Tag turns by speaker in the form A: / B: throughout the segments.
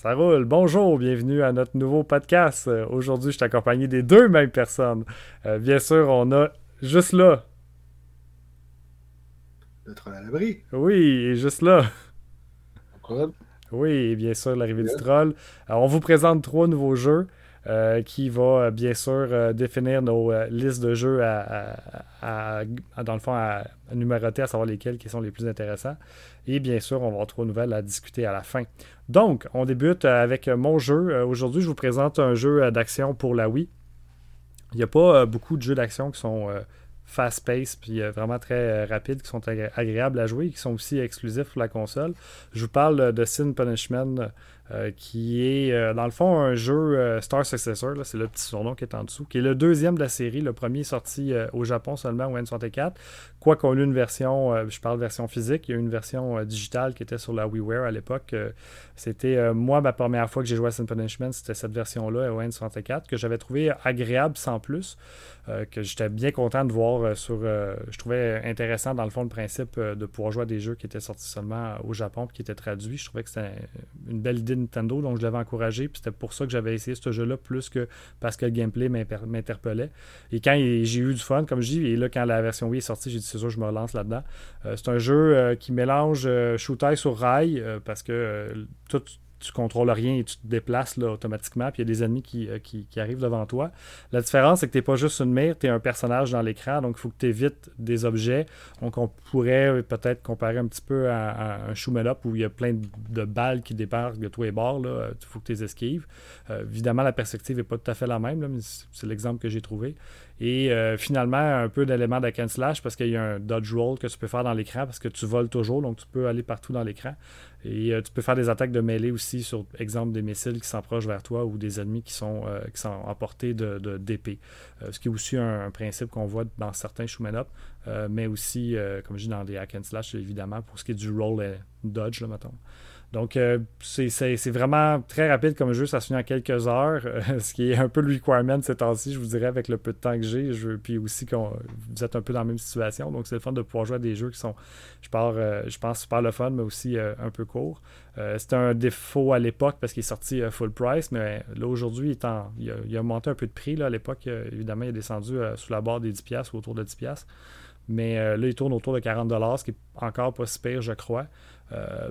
A: Ça roule. Bonjour, bienvenue à notre nouveau podcast. Euh, aujourd'hui, je suis accompagné des deux mêmes personnes. Euh, bien sûr, on a juste là.
B: Le troll à l'abri.
A: Oui, et juste là.
B: Quoi?
A: Oui, et bien sûr, l'arrivée du troll. Alors, on vous présente trois nouveaux jeux. Euh, qui va bien sûr définir nos listes de jeux à, dans le fond à, numéroter, à savoir lesquels qui sont les plus intéressants. Et bien sûr, on va avoir trois nouvelles à discuter à la fin. Donc, on débute avec mon jeu. Euh, aujourd'hui, je vous présente un jeu euh, d'action pour la Wii. Il n'y a pas euh, beaucoup de jeux d'action qui sont fast-paced puis vraiment très rapides, qui sont agréables à jouer qui sont aussi exclusifs pour la console. Je vous parle de Sin Punishment euh, qui est euh, dans le fond un jeu euh, Star Successor, c'est le petit surnom qui est en dessous, qui est le deuxième de la série. Le premier sorti au Japon seulement au N64. Quoi qu'on ait une version, je parle version physique, il y a une version digitale qui était sur la WiiWare à l'époque. C'était moi, ma première fois que j'ai joué à Sin Punishment, c'était cette version-là au N64 que j'avais trouvé agréable sans plus. que j'étais bien content de voir sur. je trouvais intéressant dans le fond le principe de pouvoir jouer à des jeux qui étaient sortis seulement au Japon et qui étaient traduits. Je trouvais que c'était une belle idée Nintendo, donc je l'avais encouragé. Puis c'était pour ça que j'avais essayé ce jeu-là, plus que parce que le gameplay m'interpellait. Et quand j'ai eu du fun, comme je dis, et là, quand la version Wii est sortie, j'ai dit c'est sûr, je me relance là-dedans. Euh, c'est un jeu euh, qui mélange euh, shooter sur rail, parce que tout tu contrôles rien et tu te déplaces là, automatiquement, puis il y a des ennemis euh, qui, qui, arrivent devant toi. La différence, c'est que tu n'es pas juste une mire, tu es un personnage dans l'écran, donc il faut que tu évites des objets. Donc on pourrait peut-être comparer un petit peu à, un shoot up où il y a plein de balles qui débarquent de tous les bords. Il faut que tu les esquives. Euh, évidemment, la perspective n'est pas tout à fait la même, mais c'est l'exemple que j'ai trouvé. Et euh, finalement, un peu d'éléments de slash parce qu'il y a un dodge roll que tu peux faire dans l'écran parce que tu voles toujours, donc tu peux aller partout dans l'écran. Et euh, tu peux faire des attaques de mêlée aussi sur, exemple, des missiles qui s'approchent vers toi ou des ennemis qui sont, euh, qui portée de, d'épée. ce qui est aussi un, principe qu'on voit dans certains shoot up, mais aussi, comme je dis, dans des hack and slash, évidemment, pour ce qui est du roll et dodge, là, mettons. Donc, euh, c'est vraiment très rapide comme jeu. Ça se finit en quelques heures, euh, ce qui est un peu le requirement de ces temps-ci, je vous dirais, avec le peu de temps que j'ai. Puis aussi, que vous êtes un peu dans la même situation. Donc, c'est le fun de pouvoir jouer à des jeux qui sont, je, euh, je pense, super le fun, mais aussi un peu courts. C'était un défaut à l'époque parce qu'il est sorti full price, mais là, aujourd'hui, il, il, a monté un peu de prix. Là, à l'époque, évidemment, il est descendu sous la barre des 10$ ou autour de 10$. Mais là, il tourne autour de 40$, ce qui est encore pas si pire, je crois. Euh,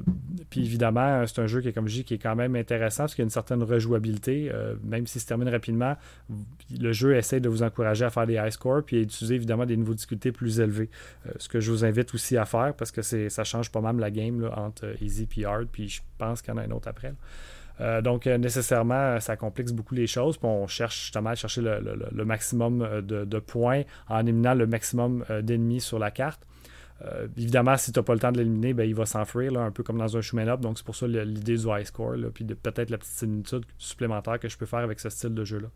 A: puis évidemment, c'est un jeu qui est, comme je dis, qui est quand même intéressant parce qu'il y a une certaine rejouabilité. Euh, même s'il se termine rapidement, le jeu essaie de vous encourager à faire des high scores puis à utiliser évidemment des niveaux de difficulté plus élevés. Euh, ce que je vous invite aussi à faire parce que ça change pas mal la game entre easy et hard. Puis je pense qu'il y en a un autre après. donc, nécessairement, ça complique beaucoup les choses. On cherche justement à chercher le, maximum de, de, points en éliminant le maximum d'ennemis sur la carte. Euh, évidemment, si tu n'as pas le temps de l'éliminer, ben, il va s'enfuir, un peu comme dans un shoot up. Donc, c'est pour ça l'idée du high score, puis peut-être la petite similitude supplémentaire que je peux faire avec ce style de jeu-là.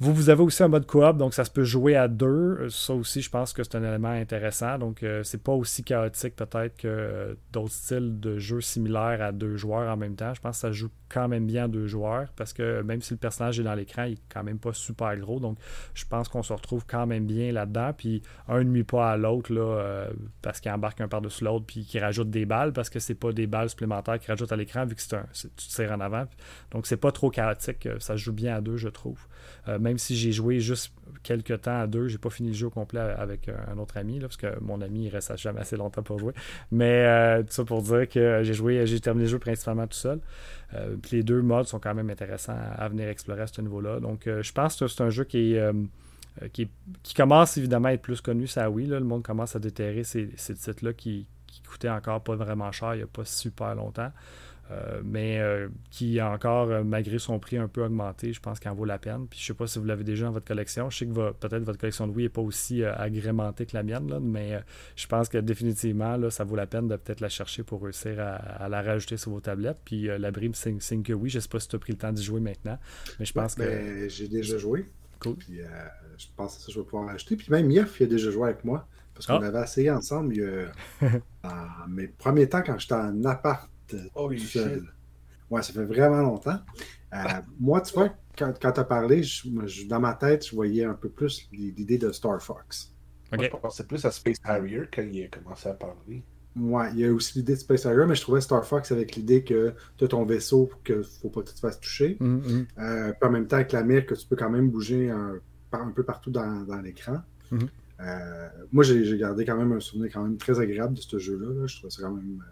A: Vous, vous avez aussi un mode coop, donc ça se peut jouer à deux. Euh, ça aussi, je pense que c'est un élément intéressant. Donc, euh, c'est pas aussi chaotique peut-être que euh, d'autres styles de jeux similaires à deux joueurs en même temps. Je pense que ça joue quand même bien à deux joueurs parce que même si le personnage est dans l'écran, il est quand même pas super gros. Donc, je pense qu'on se retrouve quand même bien là-dedans. Puis, un nuit pas à l'autre là, parce qu'il embarque un par-dessus l'autre puis qu'il rajoute des balles parce que c'est pas des balles supplémentaires qu'il rajoute à l'écran vu que c'est un, tu tires en avant. Donc, c'est pas trop chaotique. Ça joue bien à deux, je trouve même si j'ai joué juste quelques temps à deux, j'ai pas fini le jeu au complet avec un autre ami, là, parce que mon ami il reste jamais assez longtemps pour jouer. Mais euh, tout ça pour dire que j'ai joué, j'ai terminé le jeu principalement tout seul. Euh, les deux modes sont quand même intéressants à, venir explorer à ce niveau-là. Donc euh, je pense que c'est un jeu qui qui, commence évidemment à être plus connu, ça oui. Le monde commence à déterrer ces, ces titres-là qui, qui coûtaient encore pas vraiment cher il n'y a pas super longtemps. Euh, mais euh, qui encore, euh, malgré son prix un peu augmenté, je pense qu'il en vaut la peine. Puis je sais pas si vous l'avez déjà dans votre collection. Je sais que peut-être votre collection de Wii n'est pas aussi agrémentée que la mienne, mais je pense que définitivement, là, ça vaut la peine de peut-être la chercher pour réussir à, la rajouter sur vos tablettes. Puis la brime signe, que oui. Je sais pas si tu as pris le temps d'y jouer maintenant, mais je pense que.
B: Ben, j'ai déjà joué. Cool. Puis je pense que je vais pouvoir l'acheter. Puis même Yef, il a déjà joué avec moi. Parce qu'on ah. avait essayé ensemble dans mes premiers temps quand j'étais en appart Oh, ouais, ça fait vraiment longtemps. Euh, moi, tu vois, quand, quand tu as parlé, dans ma tête, je voyais un peu plus l'idée de Star Fox.
C: Okay. je pensais plus à Space Harrier quand il a commencé à parler.
B: Ouais, il y a aussi l'idée de Space Harrier, mais je trouvais Star Fox avec l'idée que tu as ton vaisseau pour qu'il ne faut pas que tu te fasses toucher.
A: Mm, mm.
B: Euh, puis en même temps, avec la mer, que tu peux quand même bouger un, un peu partout dans, dans l'écran.
A: Mhm.
B: Euh, moi, j'ai gardé quand même un souvenir quand même très agréable de ce jeu-là. Je trouve ça quand même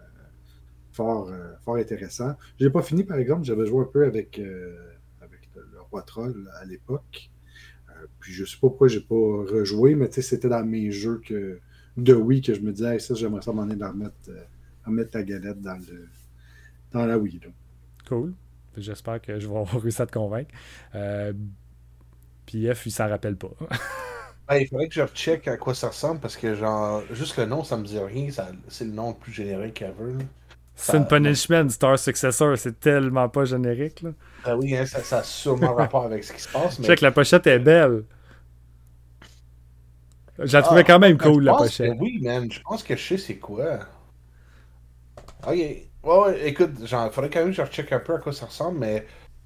B: euh, fort, intéressant. Je n'ai pas fini, par exemple. J'avais joué un peu avec, avec le, Roi Troll à l'époque. puis je ne sais pas pourquoi je n'ai pas rejoué, mais c'était dans mes jeux que de Wii que je me disais, ça, j'aimerais ça m'en aller à remettre, euh, mettre ta galette dans, le, dans la Wii.
A: Cool. J'espère que je vais avoir réussi à te convaincre. Euh, puis F, il s'en rappelle pas.
C: il faudrait que je recheck à quoi ça ressemble parce que, genre, juste le nom, ça me dit rien. C'est le nom le plus générique ever.
A: Sin Punishment, Star Successor, c'est tellement pas générique. Là.
C: Ah oui, hein, ça, ça, a sûrement rapport avec ce qui se passe.
A: Mais... que la pochette est belle. Je la trouvais ah, quand même cool, la pochette.
C: oui, man, je pense que je sais c'est quoi. Ok. Ouais, ouais, écoute, genre, faudrait quand même que je recheck un peu à quoi ça ressemble, mais,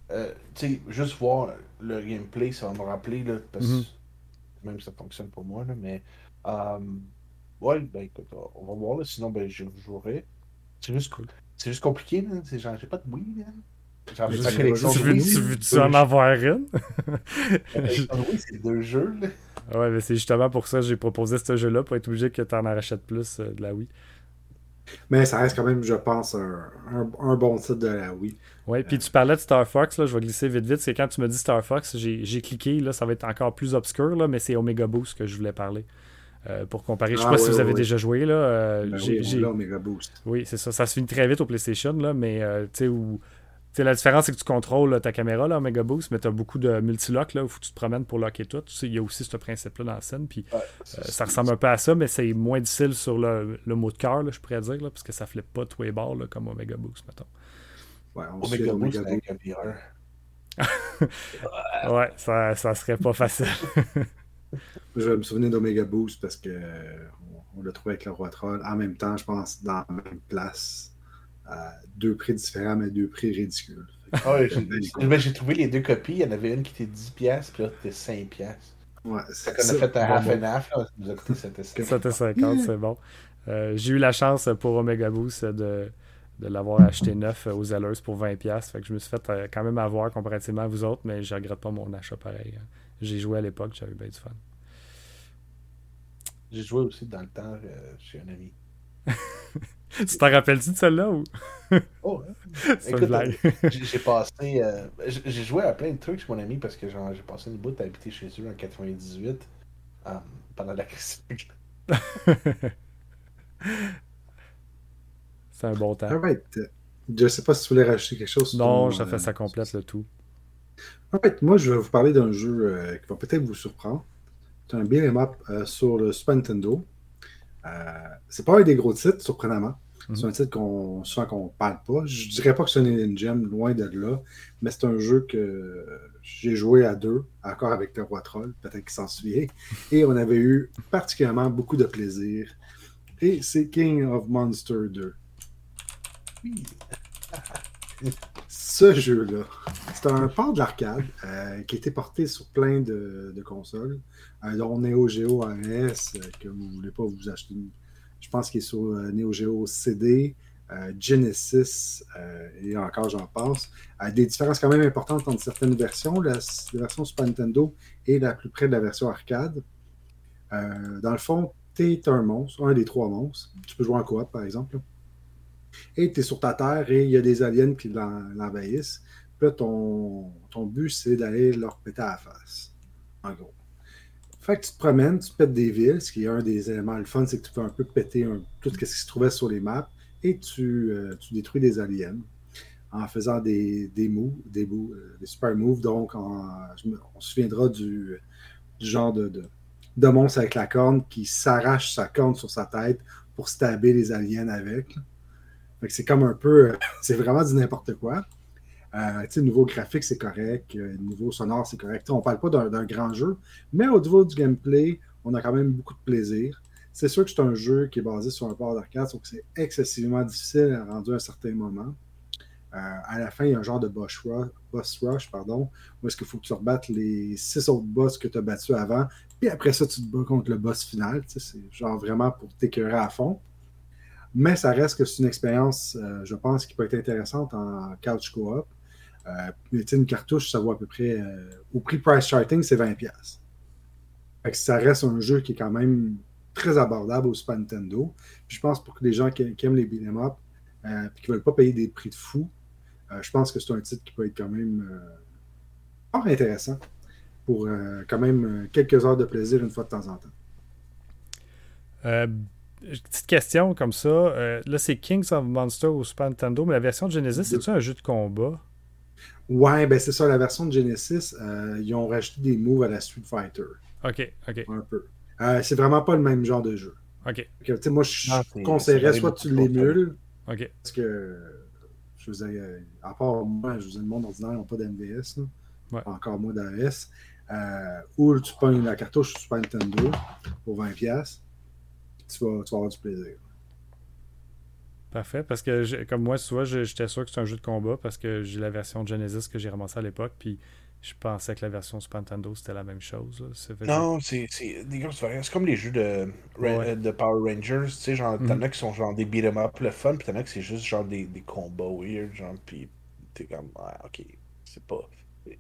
C: euh, tu sais, juste voir le gameplay, ça va me rappeler, là, parce que mhm. même ça fonctionne pour moi, là, mais, euh, ouais, ben écoute, on va voir, là, sinon, ben, je jouerai. C'est juste, cool. c'est juste compliqué, là, c'est genre, j'ai pas de Wii, là.
A: Genre, tu, veux, tu, veux, tu en avoir une?
C: oui, c'est deux jeux, là.
A: Ouais, mais c'est justement pour ça que j'ai proposé ce jeu-là, pour être obligé que tu en rachètes plus euh, de la Wii.
B: Mais ça reste quand même, je pense, un, un, bon titre de la Wii.
A: Oui, puis tu parlais de Star Fox, là, je vais glisser vite vite. C'est quand tu me dis Star Fox, j'ai cliqué, là, ça va être encore plus obscur, là, mais c'est Omega Boost que je voulais parler. Euh, pour comparer, je sais ah pas si vous avez déjà joué. Là, euh,
B: ben oui, Omega Boost.
A: Oui, c'est ça. Ça se finit très vite au PlayStation, là, mais tu sais, où la différence, c'est que tu contrôles ta caméra là, en Mega Boost, mais tu as beaucoup de multilock là, où faut que tu te promènes pour locker tout. il y a aussi ce principe-là dans la scène. Puis, euh, ça ressemble un peu à ça, mais c'est moins difficile sur le, le mot de cœur, je pourrais dire, là, parce que ça ne flippe pas tous les bords comme Omega Boost, mettons.
C: Ouais, on Omega Boost avec un
A: ouais, ça, ça serait pas facile.
B: je vais me souvenir d'Omega Boost parce que on, l'a trouvé avec le Roi Troll. En même temps, je pense, dans la même place à deux prix différents, mais deux prix ridicules.
C: Ah j'ai trouvé les deux copies. Il y en avait une qui était 10$, puis l'autre était 5$.
B: Ouais,
C: c'est qu'on a fait un half and half. Ça nous a coûté
A: 750, c'est bon. Euh, j'ai eu la chance pour Omega Boost de, de l'avoir acheté neuf aux Zellers pour 20$. Fait que je me suis fait euh, quand même avoir comparativement à vous autres, mais je regrette pas mon achat pareil. Hein. J'ai joué à l'époque, j'avais bien du fun.
C: J'ai joué aussi dans le temps euh, chez un ami.
A: tu t'en rappelles-tu de celle-là ou?
C: Oh, Écoute, j'ai passé. Euh, j'ai joué à plein de trucs chez mon ami parce que j'ai passé une bout à habiter chez eux en 98 euh, pendant la crise.
A: C'est un bon temps.
B: Right. Je sais pas si tu voulais rajouter quelque chose.
A: Non, ça fait ça complète le tout.
B: En fait, moi, je vais vous parler d'un jeu euh, qui va peut-être vous surprendre. C'est un beat'em up sur le Super Nintendo. Euh, c'est pas un des gros titres, surprenamment. Mhm. C'est un titre qu'on souvent qu'on parle pas. Je dirais pas que c'est un gem, loin de là, mais c'est un jeu que j'ai joué à deux, encore avec le roi troll, peut-être qu'il s'en souvient, et on avait eu particulièrement beaucoup de plaisir. Et c'est King of Monster 2. Ce jeu-là, c'est un port de l'arcade euh, qui a été porté sur plein de, consoles, euh, dont Neo Geo AES, euh, que vous ne voulez pas vous acheter. Je pense qu'il est sur Neo Geo CD, Genesis, et encore j'en passe. des différences quand même importantes entre certaines versions. La, version Super Nintendo est la plus près de la version arcade. dans le fond, tu es un monstre, un des trois monstres. Tu peux jouer en coop, par exemple et tu es sur ta terre et il y a des aliens qui l'envahissent. Puis là, ton, ton but, c'est d'aller leur péter à la face. En gros. Fait que tu te promènes, tu pètes des villes, ce qui est un des éléments le fun, c'est que tu peux un peu péter tout ce qui se trouvait sur les maps et tu, euh, tu détruis des aliens en faisant des, des moves, des, euh, des super moves. Donc, on se souviendra du, genre de, de, de, monstre avec la corne qui s'arrache sa corne sur sa tête pour stabber les aliens avec c'est comme un peu, euh, c'est vraiment du n'importe quoi. Euh, niveau graphique, c'est correct. Euh, niveau sonore, c'est correct. on ne parle pas d'un grand jeu, mais au niveau du gameplay, on a quand même beaucoup de plaisir. C'est sûr que c'est un jeu qui est basé sur un port d'arcade, donc c'est excessivement difficile à rendre à un certain moment. à la fin, il y a un genre de boss rush, boss rush pardon, où est-ce qu'il faut que tu rebattes les six autres boss que tu as battus avant, puis après ça, tu te bats contre le boss final. C'est genre vraiment pour t'écœurer à fond. Mais ça reste que c'est une expérience, euh, je pense, qui peut être intéressante en couch co-op. Euh, une cartouche, ça vaut à peu près. Euh, au prix price charting, c'est 20$. ça reste un jeu qui est quand même très abordable au Super Nintendo. je pense pour les gens qui, aiment les beat'em up et qui ne veulent pas payer des prix de fou, je pense que c'est un titre qui peut être quand même fort intéressant pour quand même quelques heures de plaisir une fois de temps en temps.
A: Petite question comme ça. Euh, là, c'est Kings of Monsters au Super Nintendo, mais la version de Genesis, c'est-tu un jeu de combat?
B: Ouais, ben c'est ça. La version de Genesis, euh, ils ont rajouté des moves à la Street Fighter.
A: Ok, ok.
B: Un peu. Euh, c'est vraiment pas le même genre de jeu.
A: Ok.
B: moi, je ah, conseillerais soit tu l'émules.
A: Ok.
B: Parce que, je vous ai, à part moi, je vous ai le monde ordinaire, ils n'ont pas d'MVS. Ouais. Encore moins d'AS. ou tu prends la cartouche Super Nintendo pour 20$ tu vas, avoir du plaisir.
A: Parfait, parce que comme moi, tu vois, j'étais sûr que c'est un jeu de combat parce que j'ai la version Genesis que j'ai ramassée à l'époque, puis je pensais que la version Super Nintendo c'était la même chose.
C: Non, c'est C'est comme les jeux de, de Power Rangers, tu sais, genre, t'en mhm. as qui sont genre des beat'em up, le fun, puis t'en as qui c'est juste genre des, des combats weird, genre, puis t'es comme, ah, ok, c'est pas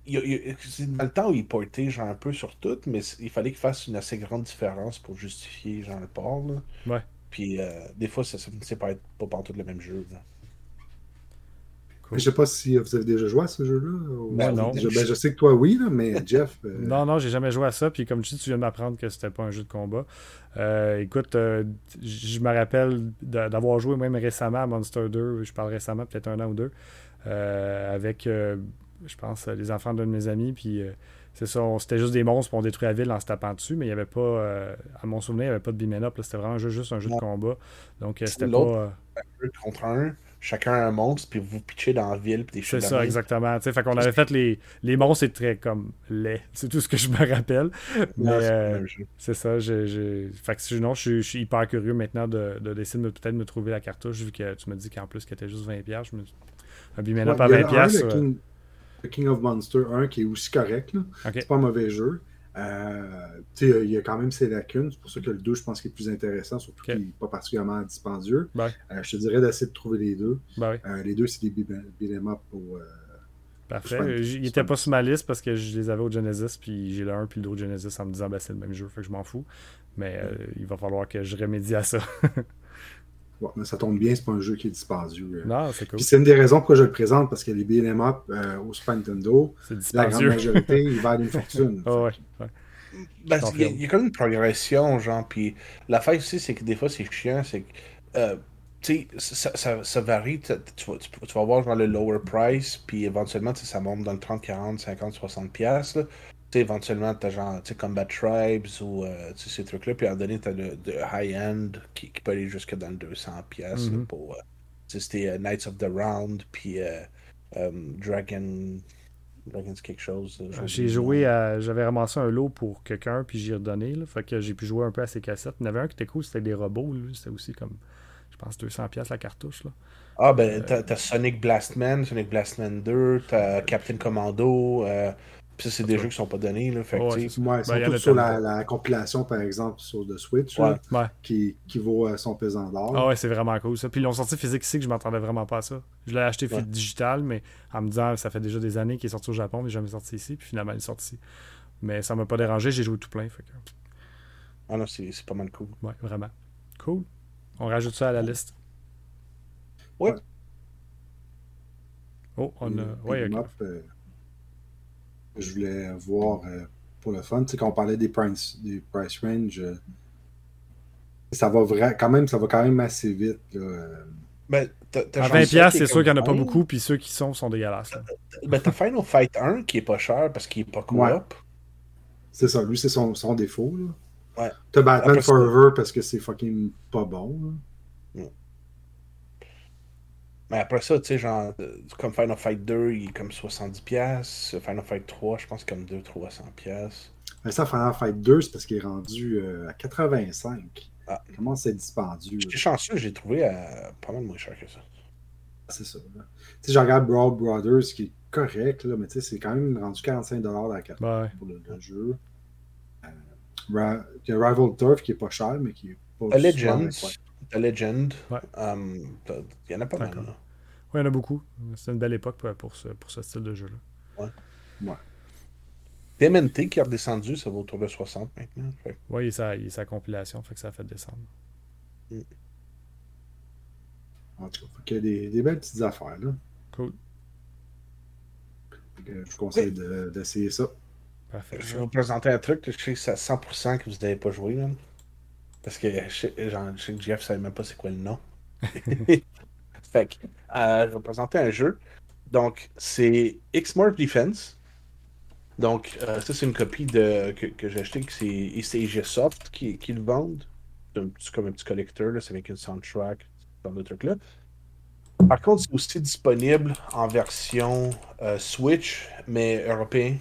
C: dans le temps où il portait genre un peu sur tout, mais il fallait qu'il fasse une assez grande différence pour justifier genre le port. Là.
A: Ouais.
C: Puis euh, des fois, ça ne pas être pas partout le même jeu.
B: Je sais pas si vous avez déjà joué à ce jeu-là.
A: Ben non.
B: Ben, je, sais que toi, oui, mais Jeff.
A: Euh, non, non, j'ai jamais joué à ça. Puis comme tu dis, tu viens de m'apprendre que c'était pas un jeu de combat. Euh, écoute, je me rappelle d'avoir joué même récemment à Monster 2. Je parle récemment, peut-être un an ou deux. avec je pense, les enfants d'un de mes amis. Puis euh, c'est ça, c'était juste des monstres, pour on détruit la ville en se tapant dessus, mais il n'y avait pas, euh, à mon souvenir, il n'y avait pas de beam up. C'était vraiment juste un jeu de combat. Donc euh, c'était pas.
C: contre un, chacun un monstre, puis vous pitchez dans la ville. Puis
A: c'est ça, exactement. Fait qu'on avait fait les, les monstres, c'est très comme laid. C'est tout ce que je me rappelle. mais c'est ça. J'ai, Fait que sinon, je, suis hyper curieux maintenant de, de d'essayer de peut-être me trouver la cartouche, vu que tu me dis qu'en plus, qu'elle était juste 20$. Je me... Un beam up à 20$.
B: King of Monster 1 qui est aussi correct. C'est pas un mauvais jeu. Euh, il y a quand même ses lacunes. C'est pour ça que le 2, je pense qu'il est plus intéressant, surtout qu'il n'est pas particulièrement dispendieux.
A: Euh,
B: je te dirais d'essayer de trouver les deux. Euh, les deux, c'est des beat'em up pour.
A: Parfait. Il n'était pas sur ma liste parce que je les avais au Genesis, puis j'ai le 1 puis le 2 au Genesis en me disant ben, c'est le même jeu, fait que je m'en fous. Mais il va falloir que je remédie à ça.
B: mais ça tombe bien, c'est pas un jeu qui est dispendieux.
A: Euh. Non, c'est cool.
B: c'est une des raisons pourquoi je le présente, parce que les beat'em up euh, au Super Nintendo, la grande majorité, ils valent une fortune.
A: oh, ouais,
C: Ben, il, y a, il, y a, comme une progression, genre, puis la fait aussi, c'est que des fois, c'est chiant, c'est que, euh, tu sais, ça, ça, ça, varie, tu, vas, tu, vas voir genre le lower price, puis éventuellement, ça monte dans le 30, 40, 50, 60 pièces sais, éventuellement, t'as genre, tu Combat Tribes ou euh, ces trucs-là. Puis à un moment donné, t'as le, high-end qui, peut aller jusque dans le 200 pièces mm-hmm. pour. Euh, c'était euh, Knights of the Round, puis Dragon. Dragon's quelque chose.
A: J'ai joué à. J'avais ramassé un lot pour quelqu'un, puis j'ai redonné. Là, fait que j'ai pu jouer un peu à ces cassettes. Il y en avait un qui était cool, c'était des robots. C'était aussi comme. Je pense 200 pièces la cartouche. Là.
C: Ah, ben, t'as Sonic Blastman, Sonic Blastman 2, t'as Captain Commando. Puis ça, c'est des jeux qui sont pas donnés. Là, fait
B: ouais, sont ben, tous sur la, compilation, par exemple, sur The Switch, qui, qui vaut euh, son pesant d'or.
A: Ah ouais, c'est vraiment cool ça. Puis ils l'ont sorti physique ici, que je m'attendais vraiment pas à ça. Je l'ai acheté digital, mais en me disant ça fait déjà des années qu'il est sorti au Japon, mais jamais sorti ici. Puis finalement, il est sorti ici. Mais ça m'a pas dérangé, j'ai joué tout plein. Fait que...
C: Ah non, c'est pas mal cool.
A: Ouais, vraiment. Cool. On rajoute ça à la liste.
C: Ouais.
A: Oh, on a. Ouais,
B: je voulais voir euh, pour le fun. Tu sais, quand on parlait des price, des price range, euh, ça va vrai, quand même, ça va quand même assez vite. Là.
C: Ben,
A: à 20$, c'est sûr qu'il n'y en a pas beaucoup, puis ceux qui sont sont dégueulasses. Là.
C: Ben, t'as Final Fight 1 qui est pas cher parce qu'il est pas coop.
B: C'est ça, lui, c'est son, son, défaut.
C: Là. Ouais.
B: T'as Batman Forever parce que c'est fucking pas bon.
C: Mais après ça, tu sais, genre, comme Final Fight 2, il est comme 70$. Final Fight 3, je pense comme 200-300$.
B: Mais ça, Final Fight 2, c'est parce qu'il est rendu euh, à 85. Ah. Comment c'est dispendieux?
C: J'étais chanceux, j'ai trouvé à pas mal moins cher que ça.
B: C'est ça. Tu sais, je regarde Brawl Brothers, qui est correct, là, mais tu sais, c'est quand même rendu 45$ la carte pour le, jeu. Euh, il y a Rival Turf qui est pas cher, mais qui est pas.
C: Legends. The Legend. Um, il y en a pas mal. Oui,
A: il y en a beaucoup. C'est une belle époque pour, ce, pour ce style de jeu-là.
C: Ouais. ouais. TMNT qui est redescendu, ça va autour de 60 maintenant.
A: Oui, il, y a sa compilation, fait que ça a fait descendre. Mm.
B: En tout cas, il y a des, des, belles petites affaires. Là.
A: Cool.
B: je vous conseille d'essayer ça.
C: Parfait. Je vais vous présenter un truc. Je sais que c'est à 100% que vous n'avez pas joué. Même. Parce que je sais, que Jeff ne savait même pas c'est quoi le nom. fait que, euh, je vais présenter un jeu. Donc, c'est X-Morph Defense. Donc, euh, ça, c'est une copie de, que, j'ai acheté, que c'est East Asia Soft qui, qui le vendent. C'est comme un petit collecteur, c'est avec une soundtrack, ce genre de truc-là. Par contre, c'est aussi disponible en version euh, Switch, mais européen.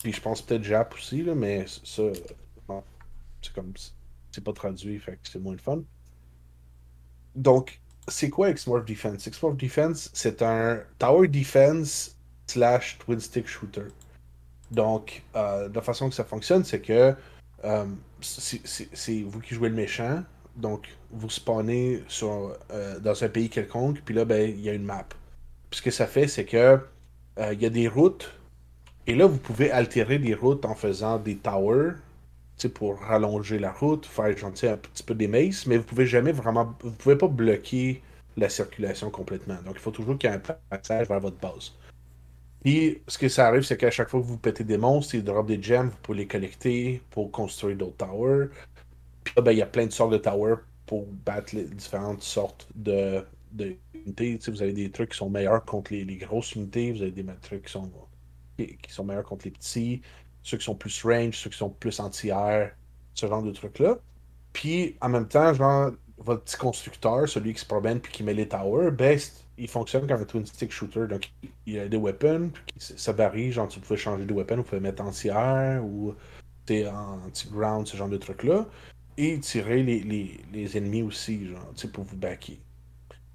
C: Puis je pense peut-être Jap aussi, là, mais ça, c'est comme c'est pas traduit, c'est moins de fun. Donc, c'est quoi X-Morph Defense? X-Morph Defense, c'est un Tower Defense slash Twin Stick Shooter. Donc, euh, la façon que ça fonctionne, c'est que euh, c'est vous qui jouez le méchant. Donc, vous spawnez euh, dans un pays quelconque, puis là, ben, il y a une map. Puis ce que ça fait, c'est que il y a des routes, et là, vous pouvez altérer les routes en faisant des towers, pour rallonger la route, faire un petit peu des maces, mais vous pouvez jamais vraiment, vous pouvez pas bloquer la circulation complètement. Donc, il faut toujours qu'il y ait un passage vers votre base. Puis, ce que ça arrive, c'est qu'à chaque fois que vous pétez des monstres, ils drop des gems, vous pouvez les collecter pour construire d'autres towers. Puis là, ben, il y a plein de sortes de towers pour battre les différentes sortes de, de unités. vous avez des trucs qui sont meilleurs contre les, grosses unités, vous avez des trucs qui sont, qui, sont meilleurs contre les petits, ceux qui sont plus range, ceux qui sont plus anti-air, ce genre de trucs-là. Puis, en même temps, genre, votre petit constructeur, celui qui se promène puis qui met les towers, ben, il fonctionne comme un twin stick shooter. Donc, il a des weapons, ça varie. Genre, tu pouvais changer de weapon, vous pouvez mettre anti-air ou anti-ground, ce genre de trucs-là. Et tirer les, les, les, ennemis aussi, genre, pour vous backer.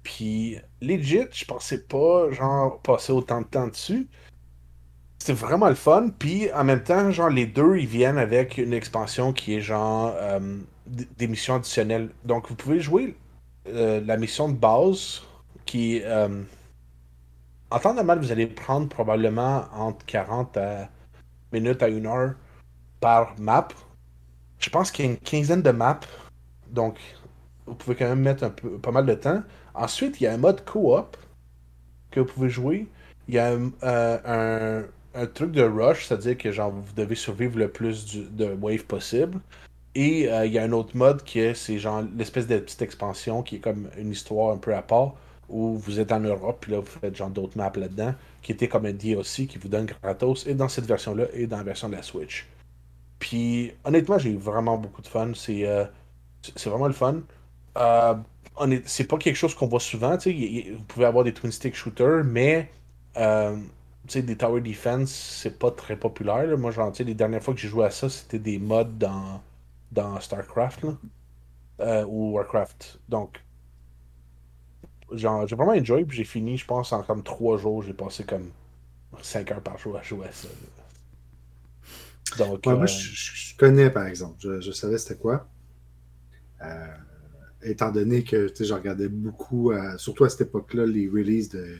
C: Puis, legit, je pensais pas, genre, passer autant de temps dessus. C'était vraiment le fun. Puis, en même temps, genre, les deux, ils viennent avec une expansion qui est genre euh, des missions additionnelles. Donc, vous pouvez jouer euh, la mission de base qui. Euh, en temps normal, vous allez prendre probablement entre 40 minutes à 1 heure par map. Je pense qu'il y a une quinzaine de maps. Donc, vous pouvez quand même mettre un peu, pas mal de temps. Ensuite, il y a un mode co-op que vous pouvez jouer. Il y a un, euh, truc de rush, c'est-à-dire que genre, vous devez survivre le plus de wave possible. Et euh, il y a un autre mode qui est, c'est genre l'espèce de petite expansion qui est comme une histoire un peu à part où vous êtes en Europe, puis là, vous faites genre d'autres maps là-dedans, qui était comme un DLC qui vous donne gratos, et dans cette version-là, et dans la version de la Switch. Puis, honnêtement, j'ai vraiment beaucoup de fun. C'est euh, vraiment le fun. Euh, c'est pas quelque chose qu'on voit souvent. Vous pouvez avoir des twin stick shooters, mais euh, des tower defense, c'est pas très populaire. Moi, genre, les dernières fois que j'ai joué à ça, c'était des mods dans, dans StarCraft là, ou Warcraft. Donc, genre, j'ai vraiment enjoy, puis j'ai fini, je pense, en comme trois jours, j'ai passé comme 5 heures par jour à jouer à ça.
B: Donc, Moi, euh, je, connais, par exemple. Je, savais c'était quoi. Euh, étant donné que je regardais beaucoup, euh, surtout à cette époque-là, les releases de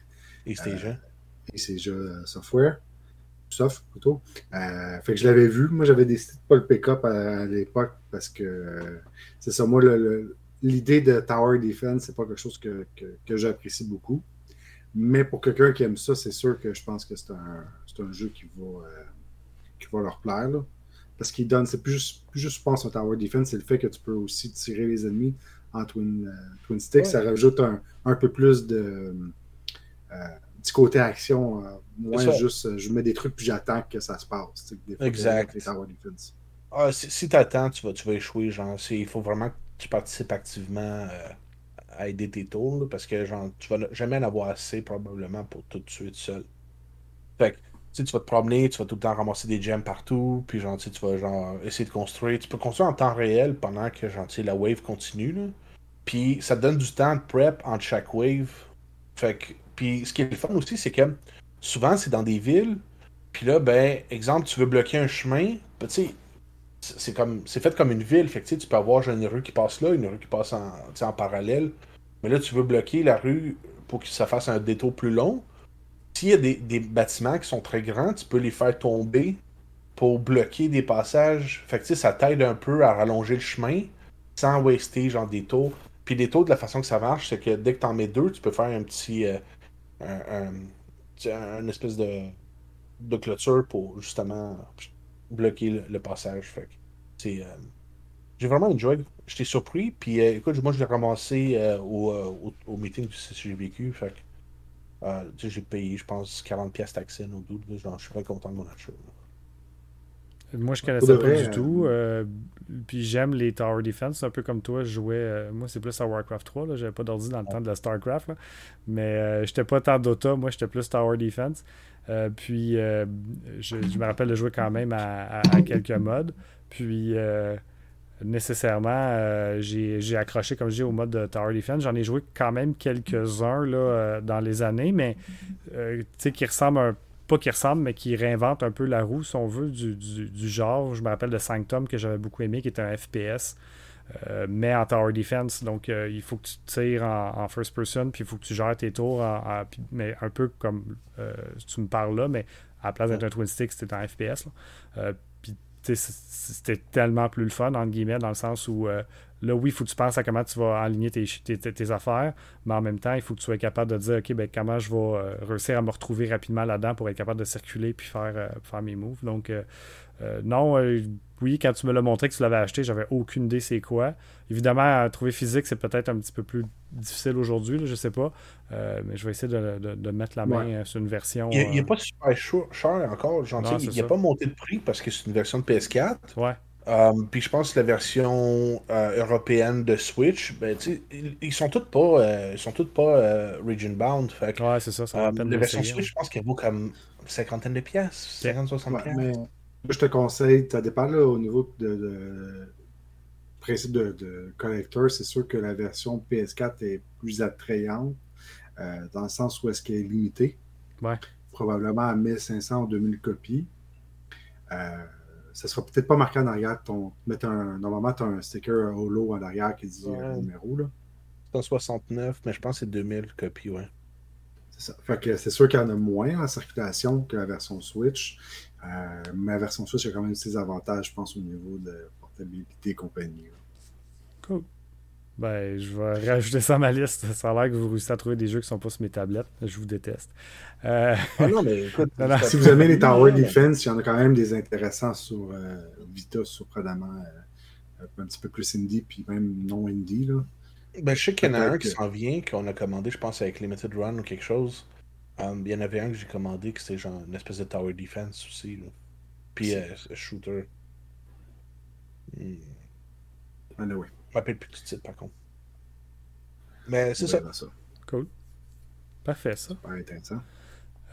C: East Asia.
B: Software. Soft plutôt. fait que je l'avais vu. Moi, j'avais décidé de pas le pick-up à, l'époque parce que c'est ça. Moi, l'idée de Tower Defense, c'est pas quelque chose que, j'apprécie beaucoup. Mais pour quelqu'un qui aime ça, c'est sûr que je pense que c'est un, jeu qui va, euh, qui va leur plaire. Parce qu'il donne, c'est plus juste, plus juste, je pense, un Tower Defense, c'est le fait que tu peux aussi tirer les ennemis en Twin, euh, twin Stick. Ça rajoute un, peu plus de euh, petit côté action. moins juste, je mets des trucs puis j'attends que ça se passe.
C: exact. Ah, si, tu attends, tu vas, tu vas échouer. Genre, il faut vraiment tu participes activement euh, à aider tes tours, parce que genre, tu vas jamais en avoir assez probablement pour tout tuer tout seul. Fait que, tu vas te promener, tu vas tout le temps ramasser des gems partout, puis genre, tu vas genre essayer de construire. Tu peux construire en temps réel pendant que genre, la wave continue. Là. Puis ça te donne du temps de prep entre chaque wave. Fait que, puis ce qui est le fun aussi, c'est que souvent c'est dans des villes. Puis là, ben, exemple, tu veux bloquer un chemin, ben, tu sais, c'est fait comme une ville. Fait que, tu peux avoir une rue qui passe là, une rue qui passe en, en parallèle. Mais là, tu veux bloquer la rue pour que ça fasse un détour plus long. S'il y a des, des, bâtiments qui sont très grands, tu peux les faire tomber pour bloquer des passages. Fait que ça t'aide un peu à rallonger le chemin sans waster genre des tours. Puis des tours, de la façon que ça marche, c'est que dès que tu en mets deux, tu peux faire un petit. Euh, un, un, espèce de, de clôture pour justement bloquer le, passage. Fait c'est. Euh, j'ai vraiment enjoyé. J'étais surpris. Puis euh, écoute, moi je l'ai ramassé au, au, au, meeting du CGBQ. Fait j'ai payé, je pense, 40$ taxes au doute. Je suis très content de mon achat.
A: Moi, je connaissais pas du euh, tout. Euh, puis j'aime les Tower Defense. Un peu comme toi, je jouais. Euh, moi, c'est plus à Warcraft 3. J'avais pas d'ordi dans le temps de la StarCraft. Mais j'étais pas tant Dota. Moi, j'étais plus Tower Defense. puis je, me rappelle de jouer quand même à, quelques modes. Puis nécessairement, j'ai accroché, comme je dis, au mode de Tower Defense. J'en ai joué quand même quelques-uns dans les années, mais tu sais, qui ressemblent un pas qui ressemble, mais qui réinvente un peu la roue, si on veut, du, genre. Je me rappelle de Sanctum que j'avais beaucoup aimé, qui était un FPS, euh, mais en Tower Defense. Donc, euh, il faut que tu tires en, first person, puis il faut que tu gères tes tours, mais un peu comme euh, tu me parles là, mais à la place d'être un twin stick, c'était un FPS. puis, c'était tellement plus le fun, entre guillemets, dans le sens où Là, oui, il faut que tu penses à comment tu vas aligner tes, tes, affaires, mais en même temps, il faut que tu sois capable de dire, OK, ben, comment je vais euh, réussir à me retrouver rapidement là-dedans pour être capable de circuler puis faire, euh, faire mes moves. Donc, euh, non, oui, quand tu me l'as montré que tu l'avais acheté, j'avais aucune idée c'est quoi. Évidemment, trouver physique, c'est peut-être un petit peu plus difficile aujourd'hui, je sais pas. mais je vais essayer de, mettre la main sur une version.
C: Il n'est pas super cher encore, gentil. il n'a pas monté de prix parce que c'est une version de PS4.
A: Ouais.
C: Euh, puis je pense que la version euh, européenne de Switch, ben, ils, ils sont toutes pas, euh, ils sont toutes pas region bound. Fait
A: ouais, c'est ça, ça
C: La version Switch, je pense qu'elle vaut comme une cinquantaine de pièces, 50-60 pièces. Mais
B: je te conseille, ça dépend là, au niveau de, principe de, de collector, c'est sûr que la version PS4 est plus attrayante dans le sens où est-ce qu'elle est limitée.
A: Ouais.
B: Probablement à 1500 ou 2000 copies. Euh, ça sera peut-être pas marqué en arrière. Ton, un, normalement, tu as un sticker holo en arrière qui dit le numéro. Là.
C: C'est 69, mais je pense que c'est 2000 copies, ouais.
B: C'est ça. Fait que c'est sûr qu'il y en a moins en circulation que la version Switch. Euh, mais la version Switch a quand même ses avantages, je pense, au niveau de portabilité et compagnie.
A: Cool. Ben, je vais rajouter ça à ma liste. Ça a l'air que vous réussissez à trouver des jeux qui sont pas sur mes tablettes. Je vous déteste.
C: Euh... Ah non, mais écoute,
B: si vous aimez les Tower Defense, il y en a quand même des intéressants sur euh, Vita, surprenamment euh, un petit peu plus indie, puis même non indie. Là.
C: Ben, je sais qu'il y en a un qui s'en vient, qu'on a commandé, je pense, avec Limited Run ou quelque chose. Um, il y en avait un que j'ai commandé qui c'était genre une espèce de Tower Defense aussi. Là. Puis euh, shooter.
B: Hmm. Anyway.
C: Je m'appelle plus tout de suite, par contre. Mais c'est ça.
A: Cool. Parfait, ça.
B: Super intéressant.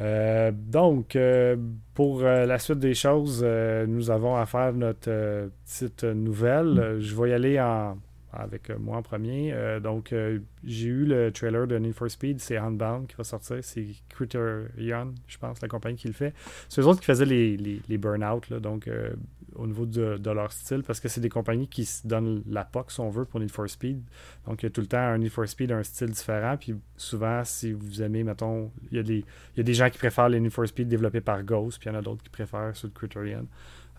A: Euh, donc, euh, pour euh, la suite des choses, nous avons à faire notre petite nouvelle. Je vais y aller en, avec moi en premier. donc, j'ai eu le trailer de Need for Speed, c'est Handbound qui va sortir. C'est Criterion, je pense, la compagnie qui le fait. C'est eux autres qui faisaient les, les, les burn-out, donc au niveau de, leur style, parce que c'est des compagnies qui se donnent la POC, si on veut, pour Need for Speed. Donc, il y a tout le temps un Need for Speed, un style différent. Puis souvent, si vous aimez, mettons, il y a des, il y a des gens qui préfèrent les Need for Speed développés par Ghost, puis il y en a d'autres qui préfèrent ceux de Criterion.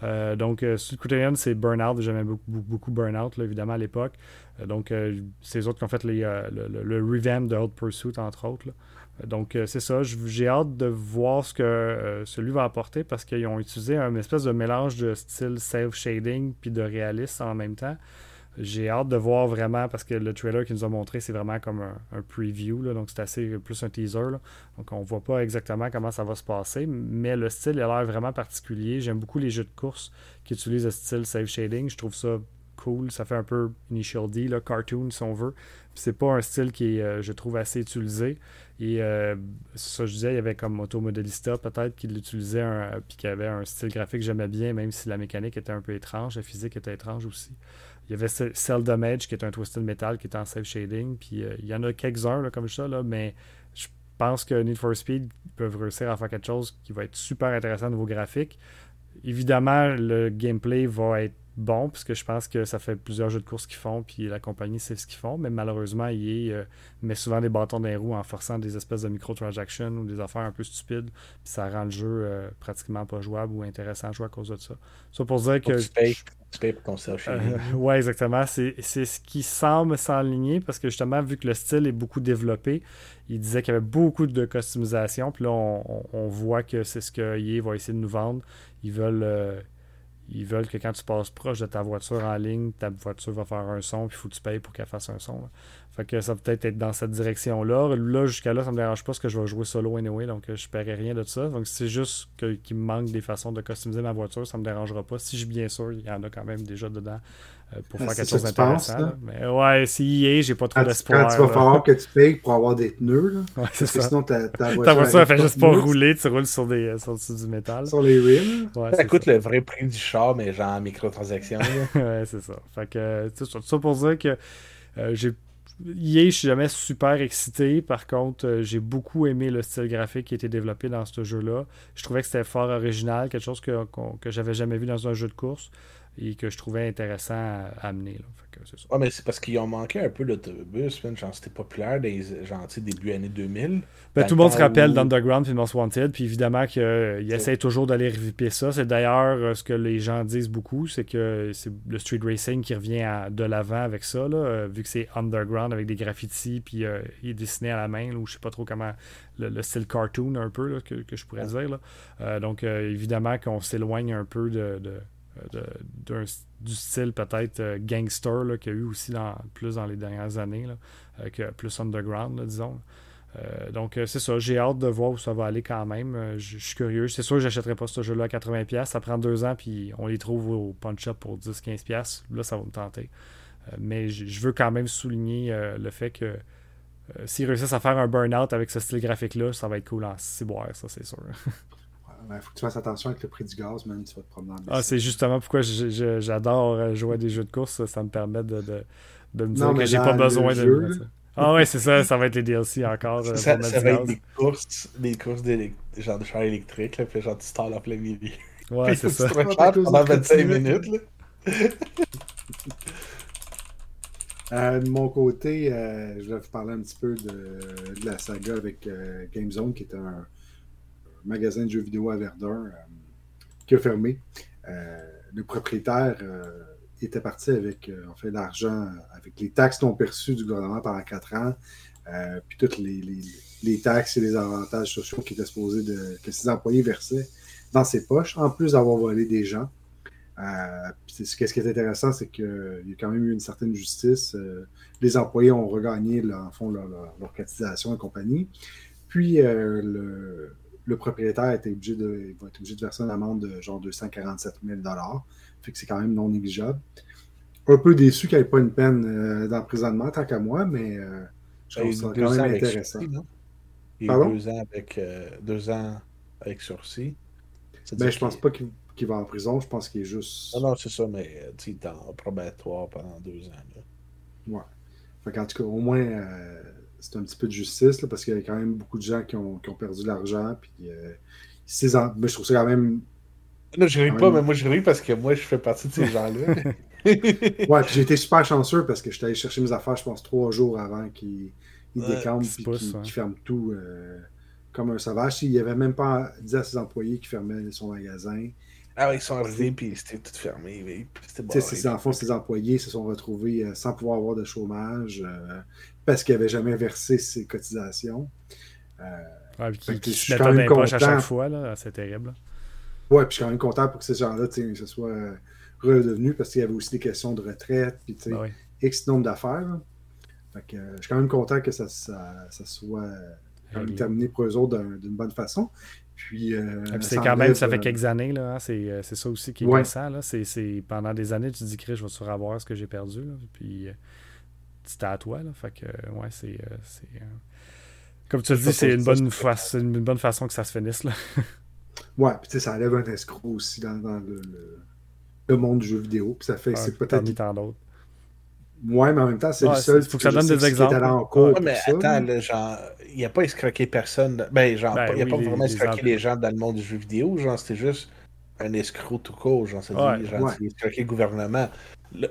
A: Euh, donc, euh, Criterion, c'est Burnout. J'aimais beaucoup, beaucoup Burnout, évidemment, à l'époque. Euh, donc, c'est eux autres qui ont fait le, le, revamp de Hot Pursuit, entre autres. Donc, c'est ça. J'ai hâte de voir ce que celui va apporter parce qu'ils ont utilisé un espèce de mélange de style self-shading puis de réalisme en même temps. J'ai hâte de voir vraiment, parce que le trailer qu'il nous a montré, c'est vraiment comme un, preview, donc c'est assez plus un teaser. Donc on voit pas exactement comment ça va se passer, mais le style a l'air vraiment particulier. J'aime beaucoup les jeux de course qui utilisent le style safe shading. Je trouve ça cool. Ça fait un peu Initial D, cartoon si on veut. c'est pas un style qui est, euh, je trouve, assez utilisé. Et euh, ça, je disais, il y avait comme Moto Modelista peut-être qui l'utilisait, puis qui avait un style graphique que j'aimais bien, même si la mécanique était un peu étrange, la physique était étrange aussi. Il y avait Seldom Edge qui est un Twisted Metal qui est en self shading. Puis euh, il y en a quelques-uns comme ça, là, mais je pense que Need for Speed peuvent réussir à faire quelque chose qui va être super intéressant au niveau graphique. Évidemment, le gameplay va être bon, puisque je pense que ça fait plusieurs jeux de course qu'ils font, puis la compagnie sait ce qu'ils font, mais malheureusement, EA euh, met souvent des bâtons dans les roues en forçant des espèces de microtransactions ou des affaires un peu stupides, puis ça rend le jeu euh, pratiquement pas jouable ou intéressant à jouer à cause de ça. Ça pour dire que.
D: Tu payes, tu payes pour ton chez euh,
A: Ouais, exactement. C'est ce qui semble s'enligner parce que justement, vu que le style est beaucoup développé, il disait qu'il y avait beaucoup de customisation, puis là, on, on voit que c'est ce que EA va essayer de nous vendre. Ils veulent ils veulent que quand tu passes proche de ta voiture en ligne, ta voiture va faire un son, puis il faut que tu payes pour qu'elle fasse un son. Fait que ça va peut-être être dans cette direction-là. Là, jusqu'à là, ça me dérange pas parce que je vais jouer solo anyway, donc euh, je ne paierai rien de ça. Donc c'est juste qu'il me manque des façons de customiser ma voiture, ça me dérangera pas. Si je bien sûr, il y en a quand même déjà dedans euh, pour ah, faire quelque chose d'intéressant. Mais ouais, si EA, j'ai pas trop d'espoir.
B: Quand tu vas falloir que tu payes pour avoir des pneus, là,
A: ouais, c'est ça.
B: sinon ta,
A: ta voiture, ta voiture elle fait juste pas rouler, tu roules sur, des, euh, sur, du métal.
B: Sur les rims.
D: ça coûte le vrai prix du char, mais genre en microtransaction.
A: ouais, c'est ça. Fait que, tout ça pour dire que j'ai EA, je suis jamais super excité. Par contre, euh, j'ai beaucoup aimé le style graphique qui a été développé dans ce jeu-là. Je trouvais que c'était fort original, quelque chose que, que j'avais jamais vu dans un jeu de course et que je trouvais intéressant à, amener.
D: c'est mais c'est parce qu'ils ont manqué un peu l'autobus, genre c'était populaire des genre, début années 2000.
A: Ben, tout le monde se rappelle d'Underground et Most Wanted, puis évidemment qu'ils euh, essayent toujours d'aller reviper ça. C'est d'ailleurs euh, ce que les gens disent beaucoup, c'est que c'est le street racing qui revient de l'avant avec ça, là, euh, vu que c'est Underground avec des graffitis, puis il est dessiné à la main, ou je sais pas trop comment, le, style cartoon un peu, que, je pourrais dire. donc évidemment qu'on s'éloigne un peu de du style peut-être euh, gangster qu'il y a eu aussi dans, plus dans les dernières années, que plus underground, disons. Euh, donc c'est ça, j'ai hâte de voir où ça va aller quand même. Euh, je suis curieux. C'est sûr que j'achèterai pas ce jeu-là à 80$. Ça prend deux ans, puis on les trouve au punch-up pour 10-15$. Là, ça va me tenter. mais je veux quand même souligner le fait que s'ils réussissent à faire un burn-out avec ce style graphique-là, ça va être cool en ciboire, ça c'est sûr.
B: Il faut que tu fasses attention avec le prix du gaz, même, tu vas te promener en
A: Ah, c'est justement pourquoi j'adore euh, jouer à des jeux de course. Ça, me permet de, de, de me dire que j'ai pas besoin de. Ah ouais, c'est ça, ça va être les DLC encore.
D: Euh, ça, ça va être des courses, des courses genre de char électrique, là, puis genre tu stalles en plein milieu.
A: Ouais, c'est ça. Tu
D: pendant 25 minutes. Là.
B: Euh, de mon côté, je vais vous parler un petit peu de, de la saga avec GameZone, qui est un, magasin de jeux vidéo à Verdun euh, qui a fermé. Euh, le propriétaire euh, était parti avec en fait l'argent, avec les taxes non perçues du gouvernement pendant quatre ans, puis toutes les, taxes et les avantages sociaux étaient supposés de, que ses employés versaient dans ses poches, en plus d'avoir volé des gens. ce qui est intéressant, c'est qu'il y a quand même eu une certaine justice. les employés ont regagné fond, leur, leur, cotisation et compagnie. Puis le, le propriétaire était obligé de, va être obligé de verser une amende de genre 247 000 Fait que c'est quand même non négligeable. Un peu déçu qu'il n'y ait pas une peine euh, d'emprisonnement, tant qu'à moi, mais euh, je trouve ça quand même intéressant.
D: Il y a deux ans avec, euh, deux ans avec sursis.
B: Ben, je pense pas qu'il va en prison, je pense qu'il est juste.
D: Non, non, c'est ça, mais il est en probatoire pendant deux ans. Là.
B: Ouais. Fait en tout cas, au moins, c'est un petit peu de justice parce qu'il y a quand même beaucoup de gens qui ont, qui ont perdu de l'argent. Puis, euh, je trouve ça quand même.
D: Non, je ris pas, mais moi je ris parce que moi je fais partie de ces gens-là.
B: ouais, puis j'ai été super chanceux parce que j'étais allé chercher mes affaires, je pense, trois jours avant qu'ils décampent et qu'ils ferment tout euh, comme un sauvage. Il avait même pas dit à ses employés qu'il fermait son magasin.
D: Ah oui, ils sont arrivés puis c'était tout fermé. C'était
B: bon, en fond, ses employés se sont retrouvés euh, sans pouvoir avoir de chômage parce qu'il n'avait jamais versé ses cotisations.
A: Euh, ouais, puis qui, se mettait dans à chaque fois, c'est terrible.
B: Ouais, puis je suis quand même content pour que ces gens-là se soient euh, redevenus parce qu'il y avait aussi des questions de retraite, puis ben oui. X nombre d'affaires. Fait que euh, je suis quand même content que ça, ça, ça soit euh, terminé pour eux autres d'une bonne façon. Puis, euh,
A: c'est quand même, ça fait quelques années, là, hein, c'est, ça aussi qui est ouais. Là, c'est, pendant des années, tu te dis, Chris, je vais sur avoir ce que j'ai perdu. Là, puis c'était à toi. Là, fait que, ouais, c'est. Euh, euh, comme tu le dis, c'est une, bonne une bonne façon que ça se finisse. Là.
B: ouais, puis tu sais, ça enlève un escroc aussi dans, le, le, monde du jeu vidéo. Puis ça fait. Ah, c'est peut-être.
A: tant d'autres.
B: Ouais, mais en même temps, c'est le seul.
A: Il faut que ça donne des exemples.
B: En cours,
D: ouais, mais attends, genre, il n'y a pas escroqué personne. Ben, genre, ben il n'y a pas vraiment escroqué les gens dans le monde du jeu vidéo. Genre, c'était juste
C: un escroc tout court, genre, ça dit, genre, le gouvernement.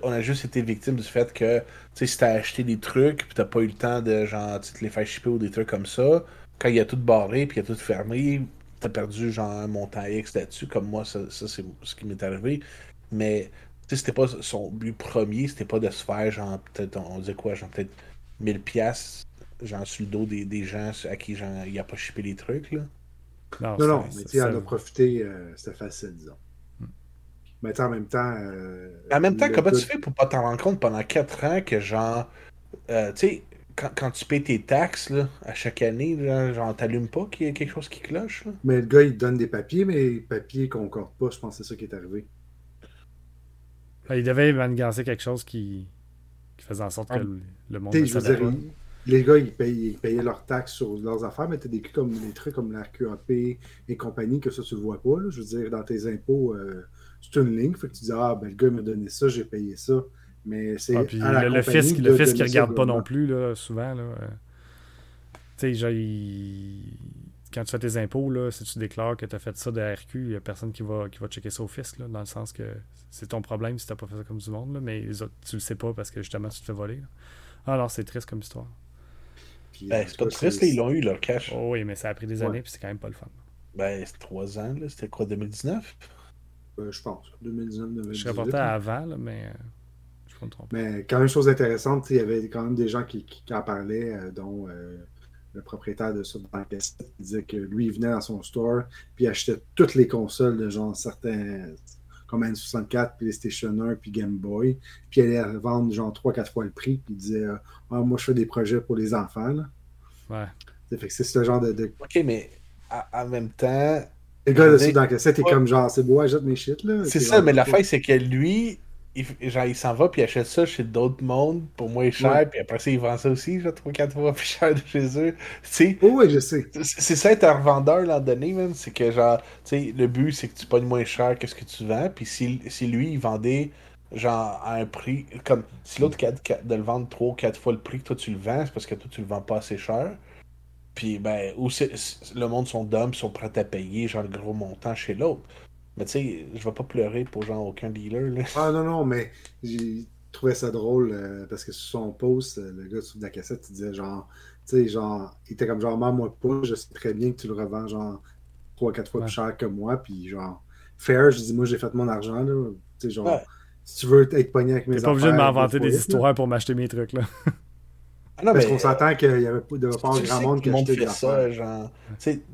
C: On a juste été victime du fait que, tu sais, si t'as acheté des trucs, puis t'as pas eu le temps de, genre, te les faire shipper ou des trucs comme ça, quand il y a tout barré, puis il y a tout fermé, t'as perdu, genre, un montant X là-dessus, comme moi, ça, ça c'est ce qui m'est arrivé. Mais, tu sais, c'était pas son but premier, c'était pas de se faire, genre, peut-être, on disait quoi, genre, peut-être 1000 pièces genre, sur le dos des, des gens à qui, genre, il a pas shippé les trucs, là.
B: Non, non, mais tu en as profité, euh, c'était facile, disons. Mais en même temps. Euh,
C: en même temps, comment tu fais pour pas t'en rendre compte pendant 4 ans que, genre, euh, tu sais, quand, quand, tu payes tes taxes là, à chaque année, là, genre, t'allumes pas qu'il y a quelque chose qui cloche? Là?
B: Mais le gars, il donne des papiers, mais les papiers concordent pas. Je pense que c'est ça qui est arrivé.
A: Il devait manigancer quelque chose qui, qui faisait en sorte que ah. le, monde.
B: Je veux dire, les gars, ils, payaient leurs taxes sur leurs affaires, mais tu as des, comme, des trucs comme la QAP et compagnie que ça, tu ne vois pas. Je veux dire, dans tes impôts, euh, c'est une ligne. Fait que tu dis, ah, ben, le gars m'a donné ça, j'ai payé ça. Mais c'est. Ah,
A: le, le, fisc, le fisc, il ne regarde pas non plus, là, souvent. Là. Euh. Tu sais, genre, quand tu fais tes impôts, là, si tu déclares que tu as fait ça de RQ, il n'y a personne qui va, qui va checker ça au fisc, là, dans le sens que c'est ton problème si tu n'as pas fait ça comme du monde, là, mais les autres, tu le sais pas parce que justement, tu te fais voler. Alors, c'est triste comme histoire.
C: Ben, c'est pas triste, ils l'ont eu leur cash.
A: Oh, oui, mais ça a pris des années, puis c'est quand même pas le fun.
C: Ben, c'est trois ans, là. C'était quoi, 2019
B: euh, Je pense. 2019, 2018.
A: Je reportais avant, là, mais. Euh, je peux me tromper.
B: Mais quand même, chose intéressante, il y avait quand même des gens qui, qui, en parlaient, euh, dont le propriétaire de ça, qui disait que lui, il venait dans son store, puis il achetait toutes les consoles de genre certains comme N64, PlayStation 1, puis Game Boy. Puis il allait vendre genre 3-4 fois le prix, puis il disait ah, Moi, je fais des projets pour les enfants. Là.
A: Ouais.
B: Fait que c'est ce genre de,
C: Ok, mais en même temps.
B: Le gars dessus dans la cassette est comme genre C'est beau, jette mes shit. là.
C: C'est ça, mais la fin, c'est que lui, il, genre, il s'en va puis il achète ça chez d'autres mondes pour moins cher, puis après ça, il vend ça aussi, genre 3-4 fois plus cher de chez eux. Tu
B: oh, oui, je sais.
C: C'est ça être un revendeur l'an donné, même. C'est que, genre, tu sais, le but, c'est que tu pognes moins cher que ce que tu vends, puis si, si lui, il vendait, genre, à un prix, comme si l'autre de le vendre 3 ou 4 fois le prix que toi tu le vends, c'est parce que toi, tu le vends pas assez cher. Puis, ben, ou le monde sont d'hommes, sont prêts à payer, genre, le gros montant chez l'autre. Mais tu sais, je vais pas pleurer pour genre aucun dealer. Là.
B: Ah non, non, mais j'ai trouvé ça drôle euh, parce que sur son post, euh, le gars de la cassette, il disait genre, tu sais, genre, il était comme genre, moi pas, je sais très bien que tu le revends genre 3-4 fois plus cher que moi, puis genre, fair, je dis, moi j'ai fait mon argent, là. Tu sais, genre, si tu veux être pogné avec mes
A: affaires. T'es pas obligé de m'inventer des histoires pour m'acheter mes trucs, là.
B: Ah non, Parce qu'on s'entend qu'il y avait pas de pas grand monde qui
C: fait ça. Genre,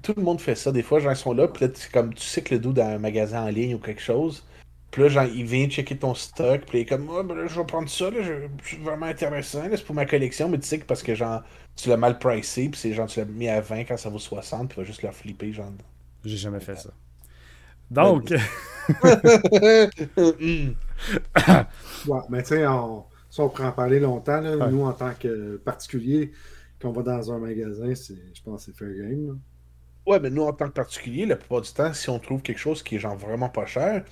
C: tout le monde fait ça. Des fois, genre, ils sont là, puis là, comme tu sais que le dos dans un magasin en ligne ou quelque chose, puis là, genre, il vient checker ton stock, puis il est comme, oh, ben là, je vais prendre ça, là, je, suis vraiment intéressant, c'est pour ma collection, mais tu sais que parce que, genre, tu l'as mal pricé, puis c'est genre, tu l'as mis à 20 quand ça vaut 60, puis tu vas juste le flipper, genre.
A: J'ai jamais fait ça. Donc.
B: ouais, mais tu sais, on ça, on pourrait en parler longtemps. Nous, en tant que particulier, quand on va dans un magasin, je pense que c'est fair game.
C: Ouais, mais nous, en tant que particulier, la plupart du temps, si on trouve quelque chose qui est genre vraiment pas cher,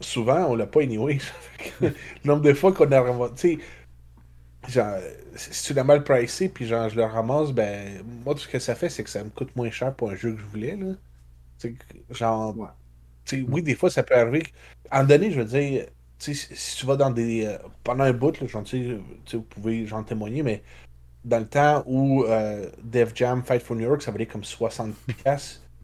C: souvent, on l'a pas anyway. le nombre de fois qu'on a tu genre, si tu l'as mal pricé, puis genre, je le ramasse, ben, moi, tout ce que ça fait, c'est que ça me coûte moins cher pour un jeu que je voulais, là. genre, oui, des fois, ça peut arriver. En donné, je veux dire, si tu vas dans des. Euh, pendant un bout, là, vous pouvez j'en témoigner, mais dans le temps où euh, Def Jam Fight for New York, ça valait comme 60$, puis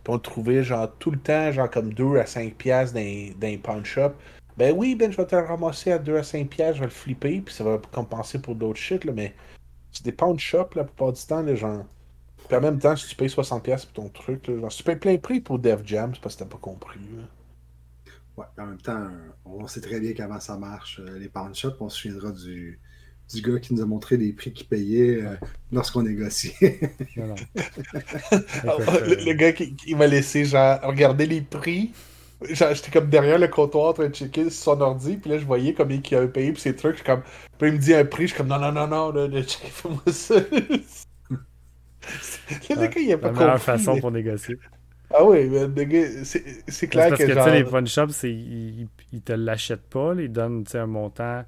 C: on trouvait genre tout le temps, genre comme 2 à 5$ dans, dans un pawn shop. Ben oui, ben je vais te le ramasser à 2 à 5$, je vais le flipper, puis ça va compenser pour d'autres shit, là, mais c'est des pawn shop la plupart du temps, les gens. Puis en même temps, si tu payes 60$ pour ton truc, là, genre, si tu payes plein prix pour Def Jam, c'est parce que t'as pas compris.
B: Ouais, en même temps, on sait très bien comment ça marche. Euh, les pawn shops, on se souviendra du, du gars qui nous a montré les prix qu'il payait euh, lorsqu'on négociait.
C: Ah, le, gars qui, m'a laissé genre regarder les prix. J'étais comme derrière le comptoir en train de checker sur son ordi, puis là je voyais combien il avait payé pour ses trucs. Je comme, puis il me dit un prix, je suis comme non, non, non, non, là, fais-moi ça. le
A: gars, il a pas la meilleure façon pour négocier.
C: Ah oui, c'est clair
A: parce que, les pawn shops, ils, ils, te l'achètent pas, ils donnent un montant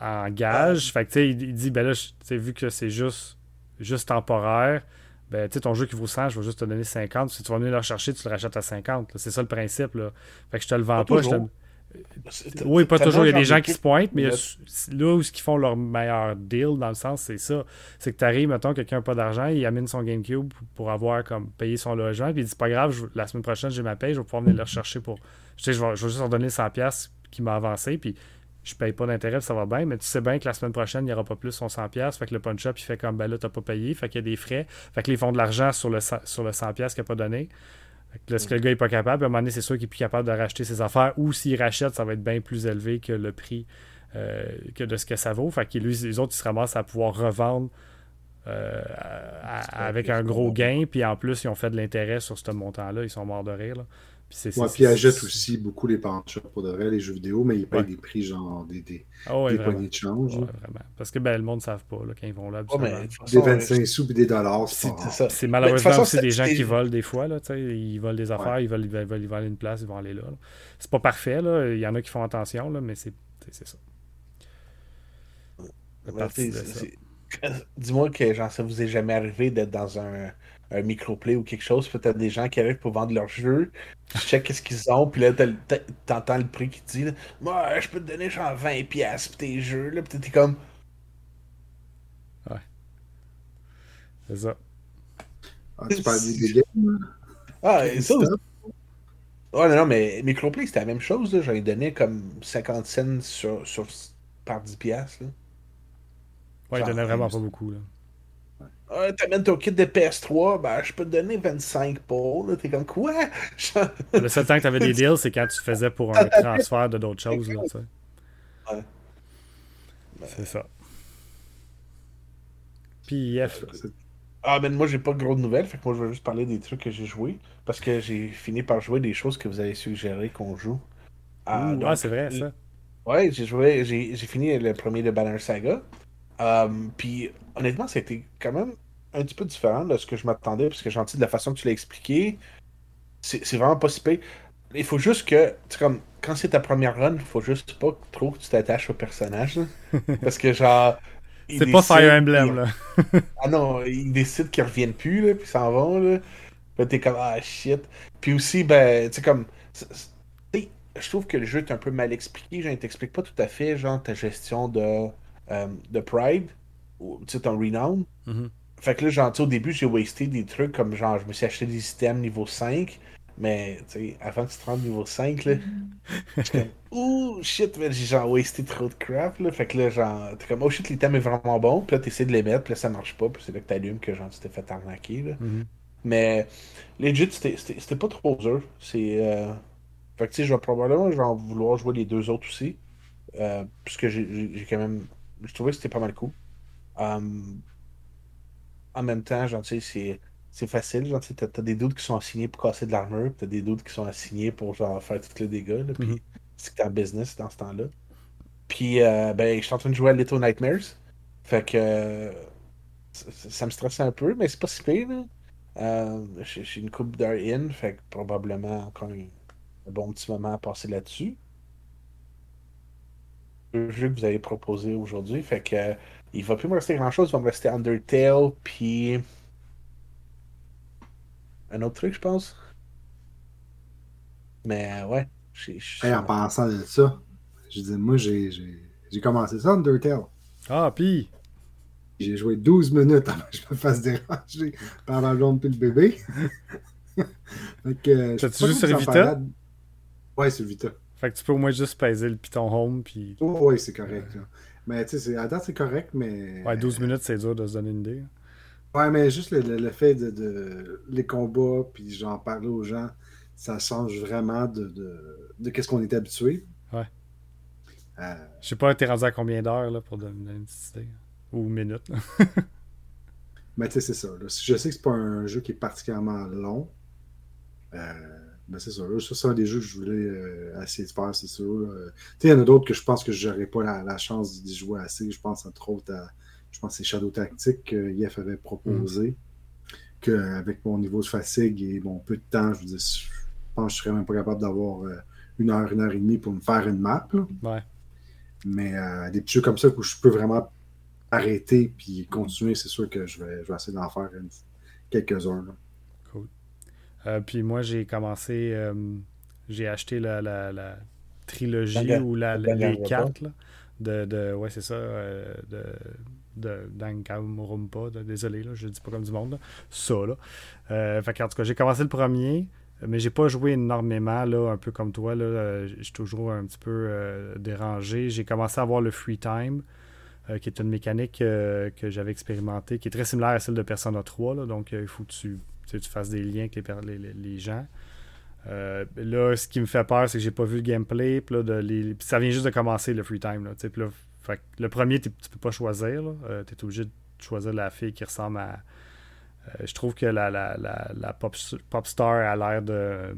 A: en gage. Fait que tu sais, il, dit, ben là, vu que c'est juste, juste temporaire, ben, tu sais, ton jeu qui vaut 100, je vais juste te donner 50. Si tu vas venir le chercher, tu le rachètes à 50. C'est ça le principe. Là. Fait que je te le vends pas. Oui, pas toujours. Il y a des gens qui se pointent, mais là où ils font leur meilleur deal, dans le sens, c'est ça. C'est que tu arrives, mettons, quelqu'un n'a pas d'argent, il amène son GameCube pour avoir comme payé son logement, puis il dit c'est pas grave, la semaine prochaine, j'ai ma paye, je vais pouvoir venir le rechercher pour. Je sais, je vais, juste leur donner 100$ qui m'a avancé, puis je paye pas d'intérêt, ça va bien, mais tu sais bien que la semaine prochaine, il n'y aura pas plus son 100$. Fait que le punch-up, il fait comme ben là, t'as pas payé, fait qu'il y a des frais. Fait que les fonds de l'argent sur le, sur le 100$ qu'il n'a pas donné. Là, ce que le gars n'est pas capable, à un moment donné, c'est sûr qu'il n'est plus capable de racheter ses affaires ou s'il rachète, ça va être bien plus élevé que le prix euh, que de ce que ça vaut. Fait que lui, les autres, ils se ramassent à pouvoir revendre euh, avec un gros gain, puis en plus, ils ont fait de l'intérêt sur ce montant-là. Ils sont morts de rire. Là.
B: Puis, ouais, puis ils achètent aussi beaucoup les punch pour de vrai, les jeux vidéo, mais ils payent des prix genre des, des,
A: ah ouais,
B: des poignées de change.
A: Ouais, Parce que ben, le monde ne savent pas là, quand ils vont là.
B: Mais, des 25 sous et des dollars.
A: C'est malheureusement façon, aussi des gens qui volent des fois. Là, ils volent des affaires, ils, veulent, ils, veulent, ils veulent une place, ils vont aller là. C'est pas parfait. Là. Il y en a qui font attention, là, mais c'est ça.
C: Dis-moi que genre, ça vous est jamais arrivé d'être dans un un microplay ou quelque chose, peut-être des gens qui arrivent pour vendre leur jeu, tu check qu'est-ce qu'ils ont, puis là, t'entends le prix qui dit, moi, je peux te donner genre 20$ pour tes jeux, là, pis t'es comme.
A: Ouais. C'est ça.
B: Ah, tu parles des games?
C: Ah, et ça aussi. Ouais, non, non, mais Microplay, c'était la même chose, j'en ai donné comme 50 cents sur, sur, par 10$. Là.
A: Ouais, il donnait vraiment pas beaucoup, là.
C: Ah, t'amènes ton kit de PS3, ben, je peux te donner 25 pour. T'es comme quoi?
A: Le seul temps que t'avais des deals, c'est quand tu faisais pour un transfert de d'autres choses. Là, ouais. C'est ça. Puis F.
C: Ah, ben moi, j'ai pas de grosses nouvelles. Fait que moi, je vais juste parler des trucs que j'ai joués. Parce que j'ai fini par jouer des choses que vous avez suggéré qu'on joue.
A: Ah, ah c'est vrai, ça.
C: Ouais, j'ai joué, j'ai fini le premier de Banner Saga. Um, puis honnêtement, c'était quand même un petit peu différent de ce que je m'attendais, parce que gentil, de la façon que tu l'as expliqué, c'est vraiment pas si pire. Il faut juste que, comme, quand c'est ta première run, il faut juste pas trop que tu t'attaches au personnage. parce que, genre.
A: C'est pas Fire Emblem, là.
C: ah non, ils décident qu'ils reviennent plus, là, puis s'en vont, là. Là, t'es comme, ah shit. Puis aussi, ben, tu sais, comme. Je trouve que le jeu est un peu mal expliqué. Je ne t'explique pas tout à fait, genre, ta gestion de, de Pride tu sais, ton renown.
A: Mm-hmm.
C: Fait que là, genre, au début, j'ai wasté des trucs comme genre, je me suis acheté des items niveau 5, mais, tu sais, avant que tu te rendes niveau 5, là, j'étais comme, ouh, shit, mais j'ai genre wasté trop de crap, là. Fait que là, genre, t'es comme, oh shit, l'item est vraiment bon, puis là, t'essaies de les mettre, puis là, ça marche pas, puis c'est là que t'allumes que, genre, tu t'es fait arnaquer, là.
A: Mm-hmm.
C: Mais, legit, c'était pas trop dur. C'est. Euh... Fait que, tu sais, je vais probablement genre, vouloir jouer les deux autres aussi. Euh, puisque j'ai quand même. Je trouvais que c'était pas mal cool. Um, en même temps, genre, c'est, c'est facile. Genre, t'as, as des doutes qui sont assignés pour casser de l'armure, t'as des doutes qui sont assignés pour genre, faire tous les dégâts. Là, puis mm-hmm. c'est que t'es en business dans ce temps-là. Puis, euh, ben, je suis en train de jouer à Little Nightmares. Fait que ça, me stresse un peu, mais c'est pas si pire. Euh, j'ai, une coupe d'heure in, fait que probablement encore un, bon petit moment à passer là-dessus. Le jeu que vous avez proposé aujourd'hui, fait que il va plus me rester grand chose. Il va me rester Undertale, puis. Un autre truc, je pense. Mais ouais.
B: en pensant de ça, je dis, moi, j'ai j'ai commencé ça, Undertale.
A: Ah, puis?
B: J'ai joué 12 minutes avant que je me fasse déranger par la blonde et le bébé.
A: T'as-tu juste sur Vita?
B: Ouais, c'est Vita.
A: Fait que tu peux au moins juste peser le piton home. Puis...
B: Oh, oui, c'est correct. Mais tu sais, à date, c'est correct, mais.
A: Ouais, 12 minutes, c'est dur de se donner une idée.
B: Ouais, mais juste le, fait de, les combats, puis j'en parler aux gens, ça change vraiment de, de, de qu'est-ce qu'on est habitué.
A: Ouais.
B: Euh...
A: Je sais pas, t'es rendu à combien d'heures là, pour donner une petite idée Ou minutes.
B: mais tu sais, c'est ça. Là. Je sais que c'est pas un jeu qui est particulièrement long. Euh ben c'est ça. Ça, c'est un des jeux que je voulais euh, essayer de faire, c'est sûr. il y en a d'autres que je pense que je n'aurais pas la, chance d'y jouer assez. Je pense entre autres à je pense c'est Shadow Tactics que Yef avait proposé. Mm. Qu'avec mon niveau de fatigue et mon peu de temps, je, veux je pense que je serais même pas capable d'avoir euh, une heure, une heure et demie pour me faire une map.
A: Ouais.
B: Mais euh, des petits jeux comme ça où je peux vraiment arrêter puis continuer, c'est sûr que je vais, je vais essayer d'en faire quelques-uns.
A: Cool. puis moi, j'ai commencé, j'ai acheté la, la, trilogie ou la, les cartes de, de, Ouais, c'est ça. de de Dankamurumpa. Désolé, là, je dis pas comme du monde. Ça, là. Euh, fait en tout cas, j'ai commencé le premier, mais j'ai pas joué énormément, là, un peu comme toi. Là. Euh, je suis toujours un petit peu euh, dérangé. J'ai commencé à avoir le free time, qui est une mécanique que j'avais expérimentée, qui est très similaire à celle de Persona 3. Là, donc, il faut que tu, tu, fasses des liens avec les, les, gens. là, ce qui me fait peur, c'est que j'ai pas vu le gameplay. Là, de ça vient juste de commencer le free time. Là, là, le premier, tu peux pas choisir. Euh, tu es obligé de choisir la fille qui ressemble à. Euh, je trouve que la, la, la, pop, star a l'air de.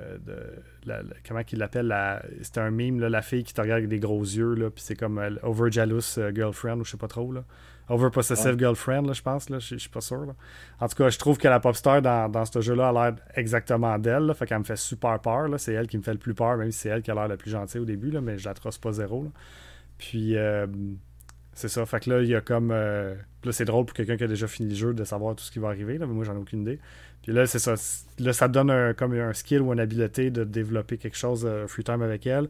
A: Euh, comment qu'il l'appelle C'est un meme, la fille qui te regarde avec des gros yeux, puis c'est comme Over Jealous Girlfriend, ou je sais pas trop. Là. Over Possessive Girlfriend, je pense, là, je suis pas sûr. En tout cas, je trouve que la pop star dans, dans ce jeu-là a l'air exactement d'elle, fait qu'elle me fait super peur. C'est elle qui me fait le plus peur, même si c'est elle qui a l'air la plus gentille au début, là, mais je la trosse pas zéro. Puis, euh, c'est ça. Fait que là, il y a comme. Là, c'est drôle pour quelqu'un qui a déjà fini le jeu de savoir tout ce qui va arriver, là, mais moi, j'en ai aucune idée. Puis là, c'est ça. Là, ça donne un, comme un skill ou une habileté de développer quelque chose euh, free time avec elle.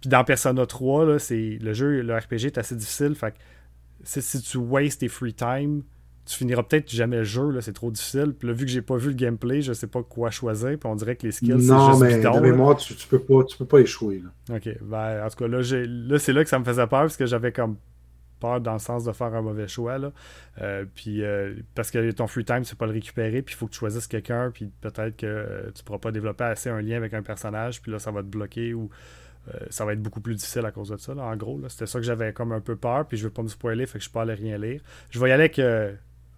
A: Puis dans Persona 3, là, c'est, le jeu, le RPG est assez difficile. Fait que si tu wastes tes free time, tu finiras peut-être jamais le jeu, là, c'est trop difficile. Puis là, vu que j'ai pas vu le gameplay, je sais pas quoi choisir. Puis on dirait que les skills,
B: c'est juste mais bidon. Non, tu, tu, peux pas, tu peux pas échouer. Là.
A: Ok, ben, en tout cas, là, là c'est là que ça me faisait peur parce que j'avais comme peur dans le sens de faire un mauvais choix. Là. Euh, puis euh, parce que ton free time, c'est pas le récupérer, puis il faut que tu choisisses quelqu'un, puis peut-être que euh, tu pourras pas développer assez un lien avec un personnage, puis là, ça va te bloquer ou ça va être beaucoup plus difficile à cause de ça. Là, en gros, c'était ça que j'avais comme un peu peur, puis je veux pas me spoiler, fait que je peux aller rien lire. Je vais y aller avec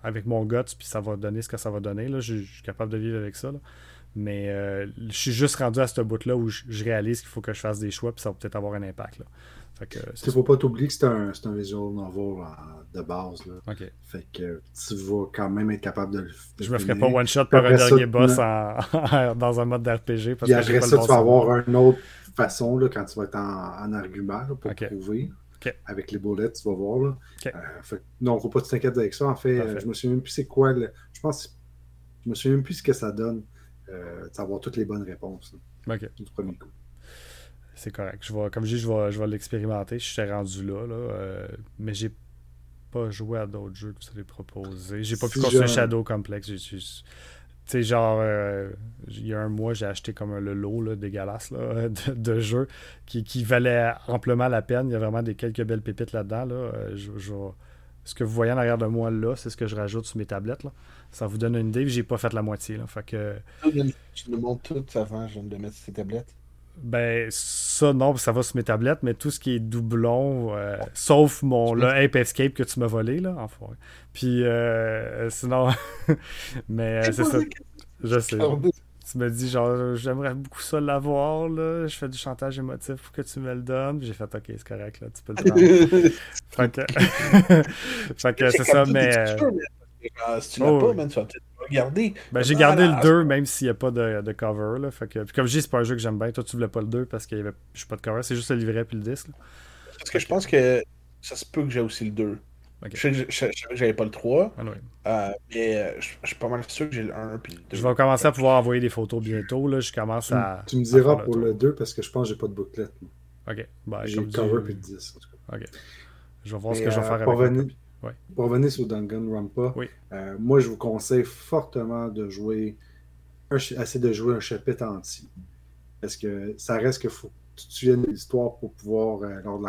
A: avec mon guts, puis ça va donner ce que ça va donner. Là. Je, suis capable de vivre avec ça. Mais euh, je suis juste rendu à ce bout-là où je, réalise qu'il faut que je fasse des choix, puis ça va peut-être avoir un impact. Là.
B: Fait ne faut pas t'oublier que c'est un, un, visual novel de base. Là. Fait que tu vas quand même être capable de le
A: Je me ferai pas one-shot par un dernier boss dans un mode d'RPG.
B: Puis après ça, tu vas avoir une autre façon là, quand tu vas être en, argument pour prouver. Avec les bullets, tu vas voir. Là. Euh, non, faut pas t'inquiéter avec ça. En fait, euh, je me souviens même plus c'est quoi. Je pense je me souviens même plus ce que ça donne. Euh, d'avoir toutes les bonnes réponses.
A: Du premier coup. C'est correct. Je vais, comme je dis, je vais, je vais l'expérimenter. Je suis rendu là. là euh, mais j'ai pas joué à d'autres jeux que vous avez proposés. J'ai pas pu construire Shadow Complex. Tu sais, genre, euh, il y a un mois, j'ai acheté comme le lot là, dégueulasse là, de, de jeux qui, qui valait amplement la peine. Il y a vraiment des quelques belles pépites là-dedans. Là. Euh, ce que vous voyez en arrière de moi là, c'est ce que je rajoute sur mes tablettes. Là. Ça vous donne une idée, j'ai pas fait la moitié. Là. Fait que...
D: Tu me montres tout avant je de mettre ces tablettes.
A: Ben, ça, non, ça va sur mes tablettes, mais tout ce qui est doublon, euh, sauf mon là, Ape Escape que tu m'as volé, là, enfin. Puis, euh, sinon, mais euh, c'est ça. Je sais. Tu me dis, genre, j'aimerais beaucoup ça l'avoir, là. Je fais du chantage émotif pour que tu me le donnes. J'ai fait, ok, c'est correct, là, tu peux le prendre. fait que, fait que c'est ça, mais.
D: Si tu l'as pas, man, tu vas peut-être regarder.
A: Ben, j'ai gardé le 2, même s'il n'y a pas de, de cover. Là, fait que, puis comme je dis, c'est pas un jeu que j'aime bien. Toi, tu voulais pas le 2 parce qu'il y avait pas de cover. C'est juste le livret puis le disque.
D: Parce que je pense que ça se peut que j'ai aussi le 2. Je savais que j'avais pas le 3. Ah, euh, mais euh, je, suis pas mal sûr que j'ai le 1 puis le 2.
A: Je vais commencer à pouvoir envoyer des photos bientôt. Là. Je commence à.
B: Tu me diras pour le 2 parce que je pense que j'ai pas de booklet.
A: Ok.
B: Ben, j'ai le cover puis le disque.
A: Ok. Je vais voir ce que je vais faire avec
B: pour revenir sur Danganronpa, euh, moi je vous conseille fortement de jouer, essayer de jouer un chapitre entier. Parce que ça reste qu'il faut que tu te de l'histoire pour pouvoir, euh, lors de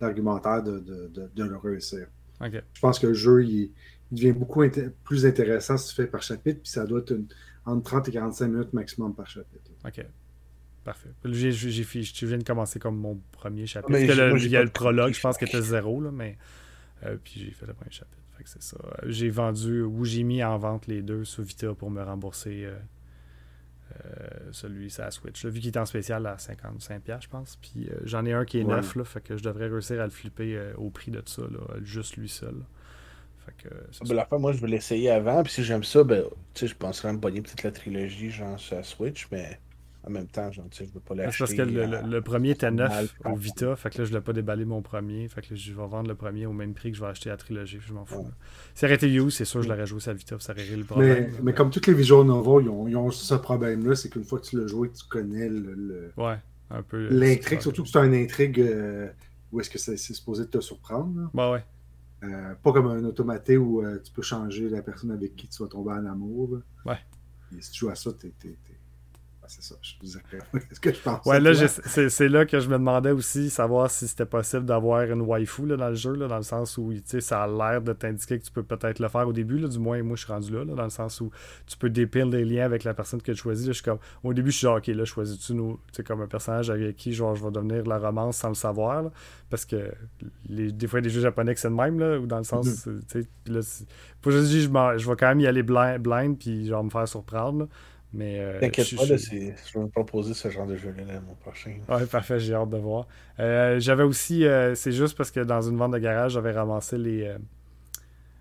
B: l'argumentaire, de, le réussir. Je pense que le jeu il, devient beaucoup plus intéressant si tu fais par chapitre, puis ça doit être entre 30 et 45 minutes maximum par chapitre.
A: OK. Parfait. J'ai, je viens de commencer comme mon premier chapitre. Parce que il y a le prologue, je pense que c'était zéro, là, mais euh, puis j'ai fait le premier chapitre. Fait que c'est ça. J'ai vendu ou j'ai mis en vente les deux sous Vita pour me rembourser euh, celui sur la Switch. Vu qu'il est en spécial à 55$, je pense. Puis j'en ai un qui est neuf, là, fait que je devrais réussir à le flipper au prix de ça, là, juste lui seul. Fait que,
D: ben, la fin, moi, je vais l'essayer avant. Puis si j'aime ça, ben, je penserais à me pogner peut-être la trilogie, genre sur la Switch, mais en même temps, genre, tu sais, je veux pas l'acheter.
A: C'est parce que le, premier était neuf au Vita, fait que là, je l'ai pas déballé mon premier, fait que je vais vendre le premier au même prix que je vais acheter la trilogie, je m'en fous. Si ça aurait été You, c'est sûr, je l'aurais joué sur la Vita, ça aurait réglé le
B: problème. Mais, mais, comme toutes les visual novels, ils ont, ils ont ce problème-là, c'est qu'une fois que tu l'as joué, tu connais le.
A: Ouais, un peu.
B: L'intrigue, surtout que c'est une intrigue euh, où est-ce que c'est supposé te surprendre.
A: Bah ouais.
B: Euh, pas comme un automaté où euh, tu peux changer la personne avec qui tu vas tomber en amour.
A: Ouais.
B: Et si tu joues à ça, t'es c'est ça. Je ce que je pense.
A: Ouais, là, c'est là que je me demandais aussi, savoir si c'était possible d'avoir une waifu là, dans le jeu, là, dans le sens où ça a l'air de t'indiquer que tu peux peut-être le faire au début. Là, du moins, moi, je suis rendu là, dans le sens où tu peux dépiler des liens avec la personne que tu choisis. je suis comme, au début, je suis genre, ok, là, choisis-tu nous, comme un personnage avec qui genre, je vais devenir la romance sans le savoir. parce que les, des fois, des jeux japonais c'est le même, là, ou dans le sens, tu sais, là, je, je, je vais quand même y aller blind, blind puis genre me faire surprendre. Mais. Euh,
D: T'inquiète pas, je, je vais me proposer ce genre de jeu-là mon prochain.
A: Ouais, parfait, j'ai hâte de voir. Euh, j'avais aussi. Euh, c'est juste parce que dans une vente de garage, j'avais ramassé les.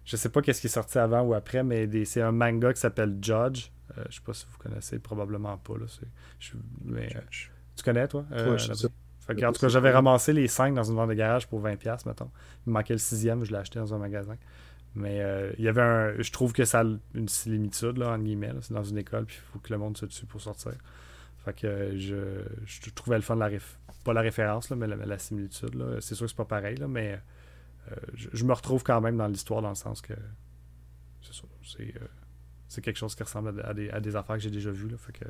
A: je sais pas qu'est-ce qui est sorti avant ou après, mais c'est un manga qui s'appelle Judge. je sais pas si vous connaissez, probablement pas. Là, mais, tu connais, toi?
B: Ouais, je sais.
A: en tout cas, j'avais ramassé les 5 dans une vente de garage pour 20$, mettons. Il me manquait le sixième, je l'ai acheté dans un magasin. Mais euh, il y avait un. Je trouve que ça a une similitude, là, entre guillemets. C'est dans une école, puis il faut que le monde se dessus pour sortir. Fait que euh, je, je, trouvais le fun, la pas la référence, là, mais la, similitude. C'est sûr que c'est pas pareil, là, mais euh, je, me retrouve quand même dans l'histoire dans le sens que. C'est. C'est quelque chose qui ressemble à, des, à des, affaires que j'ai déjà vues. Là, fait que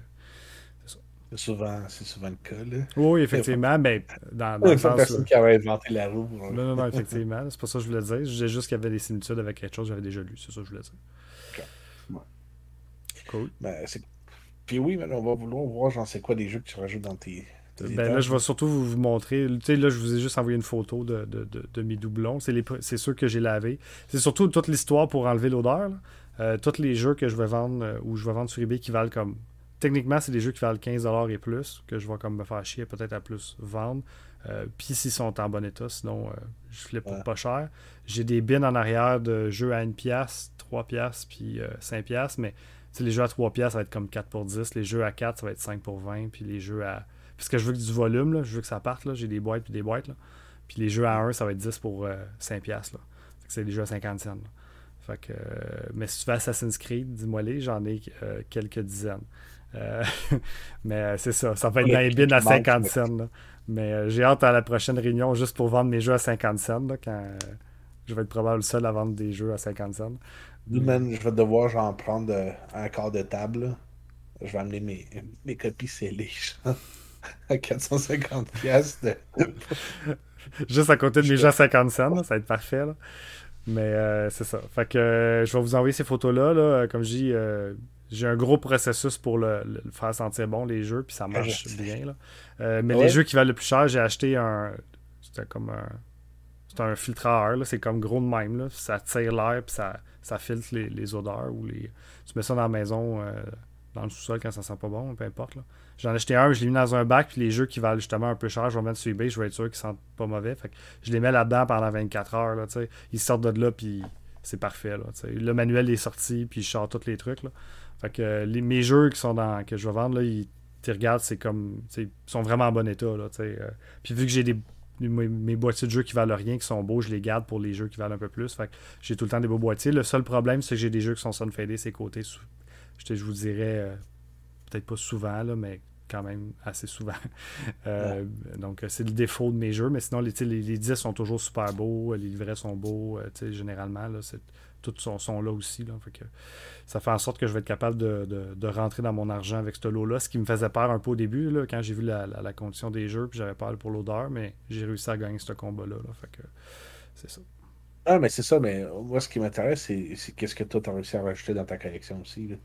D: c'est souvent, souvent le cas. Là.
A: Oui, effectivement, mais dans, dans le sens.
D: personne qui avait inventé la roue.
A: Non, non, non, effectivement. C'est pas ça que je voulais dire. Je disais juste qu'il y avait des similitudes avec quelque chose que j'avais déjà lu. C'est ça que je voulais dire.
B: Ouais.
A: Cool.
D: Ben, Puis oui, mais on va vouloir voir, j'en sais quoi, des jeux que tu rajoutes dans tes.
A: ben là, je vais surtout vous montrer. Tu sais, là, je vous ai juste envoyé une photo de, de, de, mes doublons. C'est, les... c'est ceux que j'ai lavés. C'est surtout toute l'histoire pour enlever l'odeur. Euh, tous les jeux que je vais vendre euh, ou je vais vendre sur eBay qui valent comme techniquement, c'est des jeux qui valent 15$ et plus, que je vais comme me faire chier peut-être à plus vendre. Euh, puis s'ils sont en bon état, sinon euh, je flippe pour pas cher. J'ai des bins en arrière de jeux à 1$, 3$, puis 5$, euh, mais les jeux à 3$, ça va être comme 4 pour 10. Les jeux à 4, ça va être 5 pour 20. Puis les jeux à. Parce que je veux du volume, là, je veux que ça parte. J'ai des boîtes puis des boîtes. Puis les jeux à 1, ça va être 10 pour 5$. Là. c'est des jeux à 50 cents. Fait que, mais si tu fais Assassin's Creed, dis-moi les, j'en ai quelques dizaines. Euh, mais euh, c'est ça, ça va être dans les bins à 50 cents. Mais euh, j'ai hâte à la prochaine réunion juste pour vendre mes jeux à 50 cents. quand je vais être probablement le seul à vendre des jeux à 50 cents.
D: je vais devoir j'en prendre un quart de table. Je vais amener mes, mes copies scellées à 450 pièces.
A: Juste à côté de mes jeux à 50 cents, ça va être parfait. Mais c'est ça. Fait que je vais vous envoyer ces photos-là. Là. Comme je dis, j'ai un gros processus pour le, faire sentir bon, les jeux, puis ça marche bien. Là. Euh, mais les jeux qui valent le plus cher, j'ai acheté un. C'était comme un. C'est un filtreur, c'est comme gros de même. Là. Ça tire l'air, puis ça, ça filtre les, odeurs. ou les Tu mets ça dans la maison, euh, dans le sous-sol quand ça sent pas bon, peu importe. J'en ai acheté un, je l'ai mis dans un bac, puis les jeux qui valent justement un peu cher, je vais mettre sur eBay, je vais être sûr qu'ils sentent pas mauvais. Fait que je les mets là-dedans pendant 24 heures. Là, ils sortent de là, puis c'est parfait. Là, le manuel est sorti, puis je sors tous les trucs. Là. Fait que les, mes jeux qui sont dans, que je vais vendre, tu regardes, c'est comme. Ils sont vraiment en bon état. Euh. puis vu que j'ai des mes, boîtiers de jeux qui valent rien, qui sont beaux, je les garde pour les jeux qui valent un peu plus. Fait que j'ai tout le temps des beaux boîtiers. Le seul problème, c'est que j'ai des jeux qui sont sunfadés, ces côtés. Je, je vous dirais, euh, peut-être pas souvent, là, mais quand même assez souvent. Euh, donc, c'est le défaut de mes jeux. Mais sinon, les, les, les, disques sont toujours super beaux. Les livrets sont beaux. généralement, là, tous sont, sont, là aussi. Là, fait que, ça fait en sorte que je vais être capable de, rentrer dans mon argent avec ce lot-là. Ce qui me faisait peur un peu au début, là, quand j'ai vu la, condition des jeux, puis j'avais peur pour l'odeur, mais j'ai réussi à gagner ce combat-là. Fait que c'est ça.
D: Ah, mais c'est ça, mais moi, ce qui m'intéresse, c'est qu'est-ce que toi, tu as réussi à rajouter dans ta collection aussi.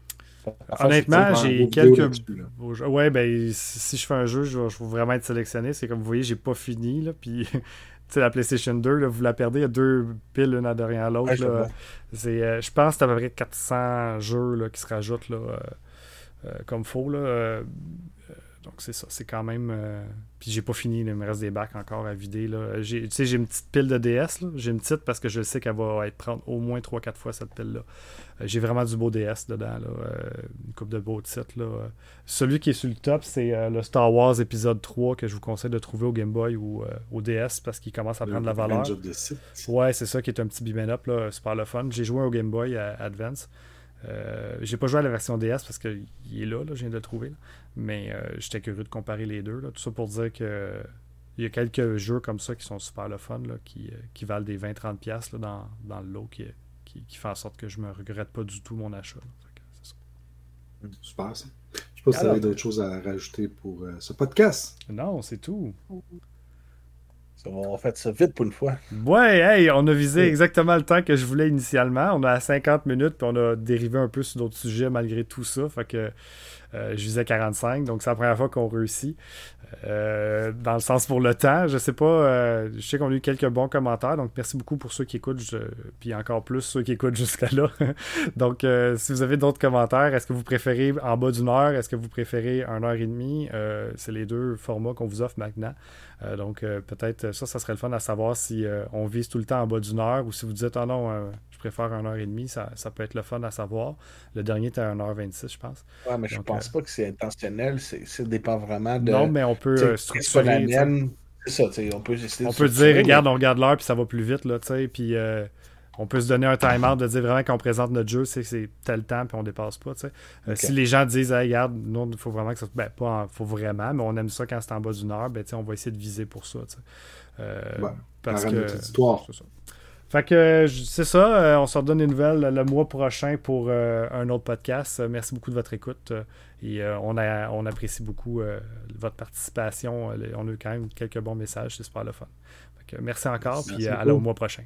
A: Honnêtement, j'ai quelques. Ouais, ben, si je fais un jeu, je vais, vraiment être sélectionné. C'est comme vous voyez, j'ai pas fini. Là, puis sais, la PlayStation 2, vous la perdez, il y a deux piles l'une à derrière l'autre. Euh, je pense que c'est à peu près 400 jeux là, qui se rajoutent là, euh, euh, comme faux. Là, donc c'est ça, c'est quand même. Euh, puis j'ai pas fini, il me reste des bacs encore à vider. Là. J'ai, tu sais, j'ai une petite pile de DS. J'ai une petite parce que je sais qu'elle va être prendre au moins 3-4 fois cette pile-là. Euh, j'ai vraiment du beau DS dedans. Là. Euh, une coupe de beaux titres. Là. Celui qui est sur le top, c'est le Star Wars épisode 3 que je vous conseille de trouver au Game Boy ou au DS parce qu'il commence à prendre de la valeur. Ouais, c'est ça qui est un petit beam up, là, super le fun. J'ai joué au Game Boy Advance. Euh, j'ai pas joué à la version DS parce qu'il est là, là, je viens de le trouver. Mais euh, j'étais curieux de comparer les deux. Tout ça pour dire que il y a quelques jeux comme ça qui sont super le fun, là, qui, euh, qui, valent des 20-30$ dans, dans le lot, qui, qui, qui, fait en sorte que je me regrette pas du tout mon achat.
B: Super ça. Je sais pas si tu avais d'autres choses à rajouter pour ce podcast.
A: Non, c'est tout.
D: On fait ça vite pour une fois.
A: Ouais, hey, on a visé exactement le temps que je voulais initialement. On a 50 minutes, puis on a dérivé un peu sur d'autres sujets malgré tout ça. Fait que euh, je visais 45, donc c'est la première fois qu'on réussit. Euh, dans le sens pour le temps, je sais pas, euh, je sais qu'on a eu quelques bons commentaires, donc merci beaucoup pour ceux qui écoutent, puis encore plus ceux qui écoutent jusqu'à là. donc si vous avez d'autres commentaires, est-ce que vous préférez en bas d'une heure, est-ce que vous préférez une heure et demie, c'est les deux formats qu'on vous offre maintenant. donc peut-être ça, ça serait le fun à savoir si on vise tout le temps en bas d'une heure ou si vous dites, ah non, préfère 1h30, ça, ça peut être le fun à savoir. Le dernier était à 1h26, je pense.
D: Ouais, mais je pense euh, pas que c'est intentionnel. Ça dépend vraiment de.
A: Non, mais on peut euh, structurer.
D: C'est ça, on peut
A: On peut dire, regarde, on regarde l'heure, puis ça va plus vite, là, tu sais, puis. Euh, on peut se donner un timer de dire vraiment qu'on présente notre jeu, c'est c'est tel temps, puis on dépasse pas. tu sais. si les gens disent, regarde, nous, il faut vraiment que ça. Ben, pas faut vraiment, mais on aime ça quand c'est en bas d'une heure, ben, on va essayer de viser pour ça. Euh, parce que. Fait que c'est ça, euh, on se redonne des nouvelles le mois prochain pour euh, un autre podcast. Euh, merci beaucoup de votre écoute et on, a, on apprécie beaucoup votre participation. on a eu quand même quelques bons messages, c'est super le fun. Fait que merci encore, puis à, au mois prochain.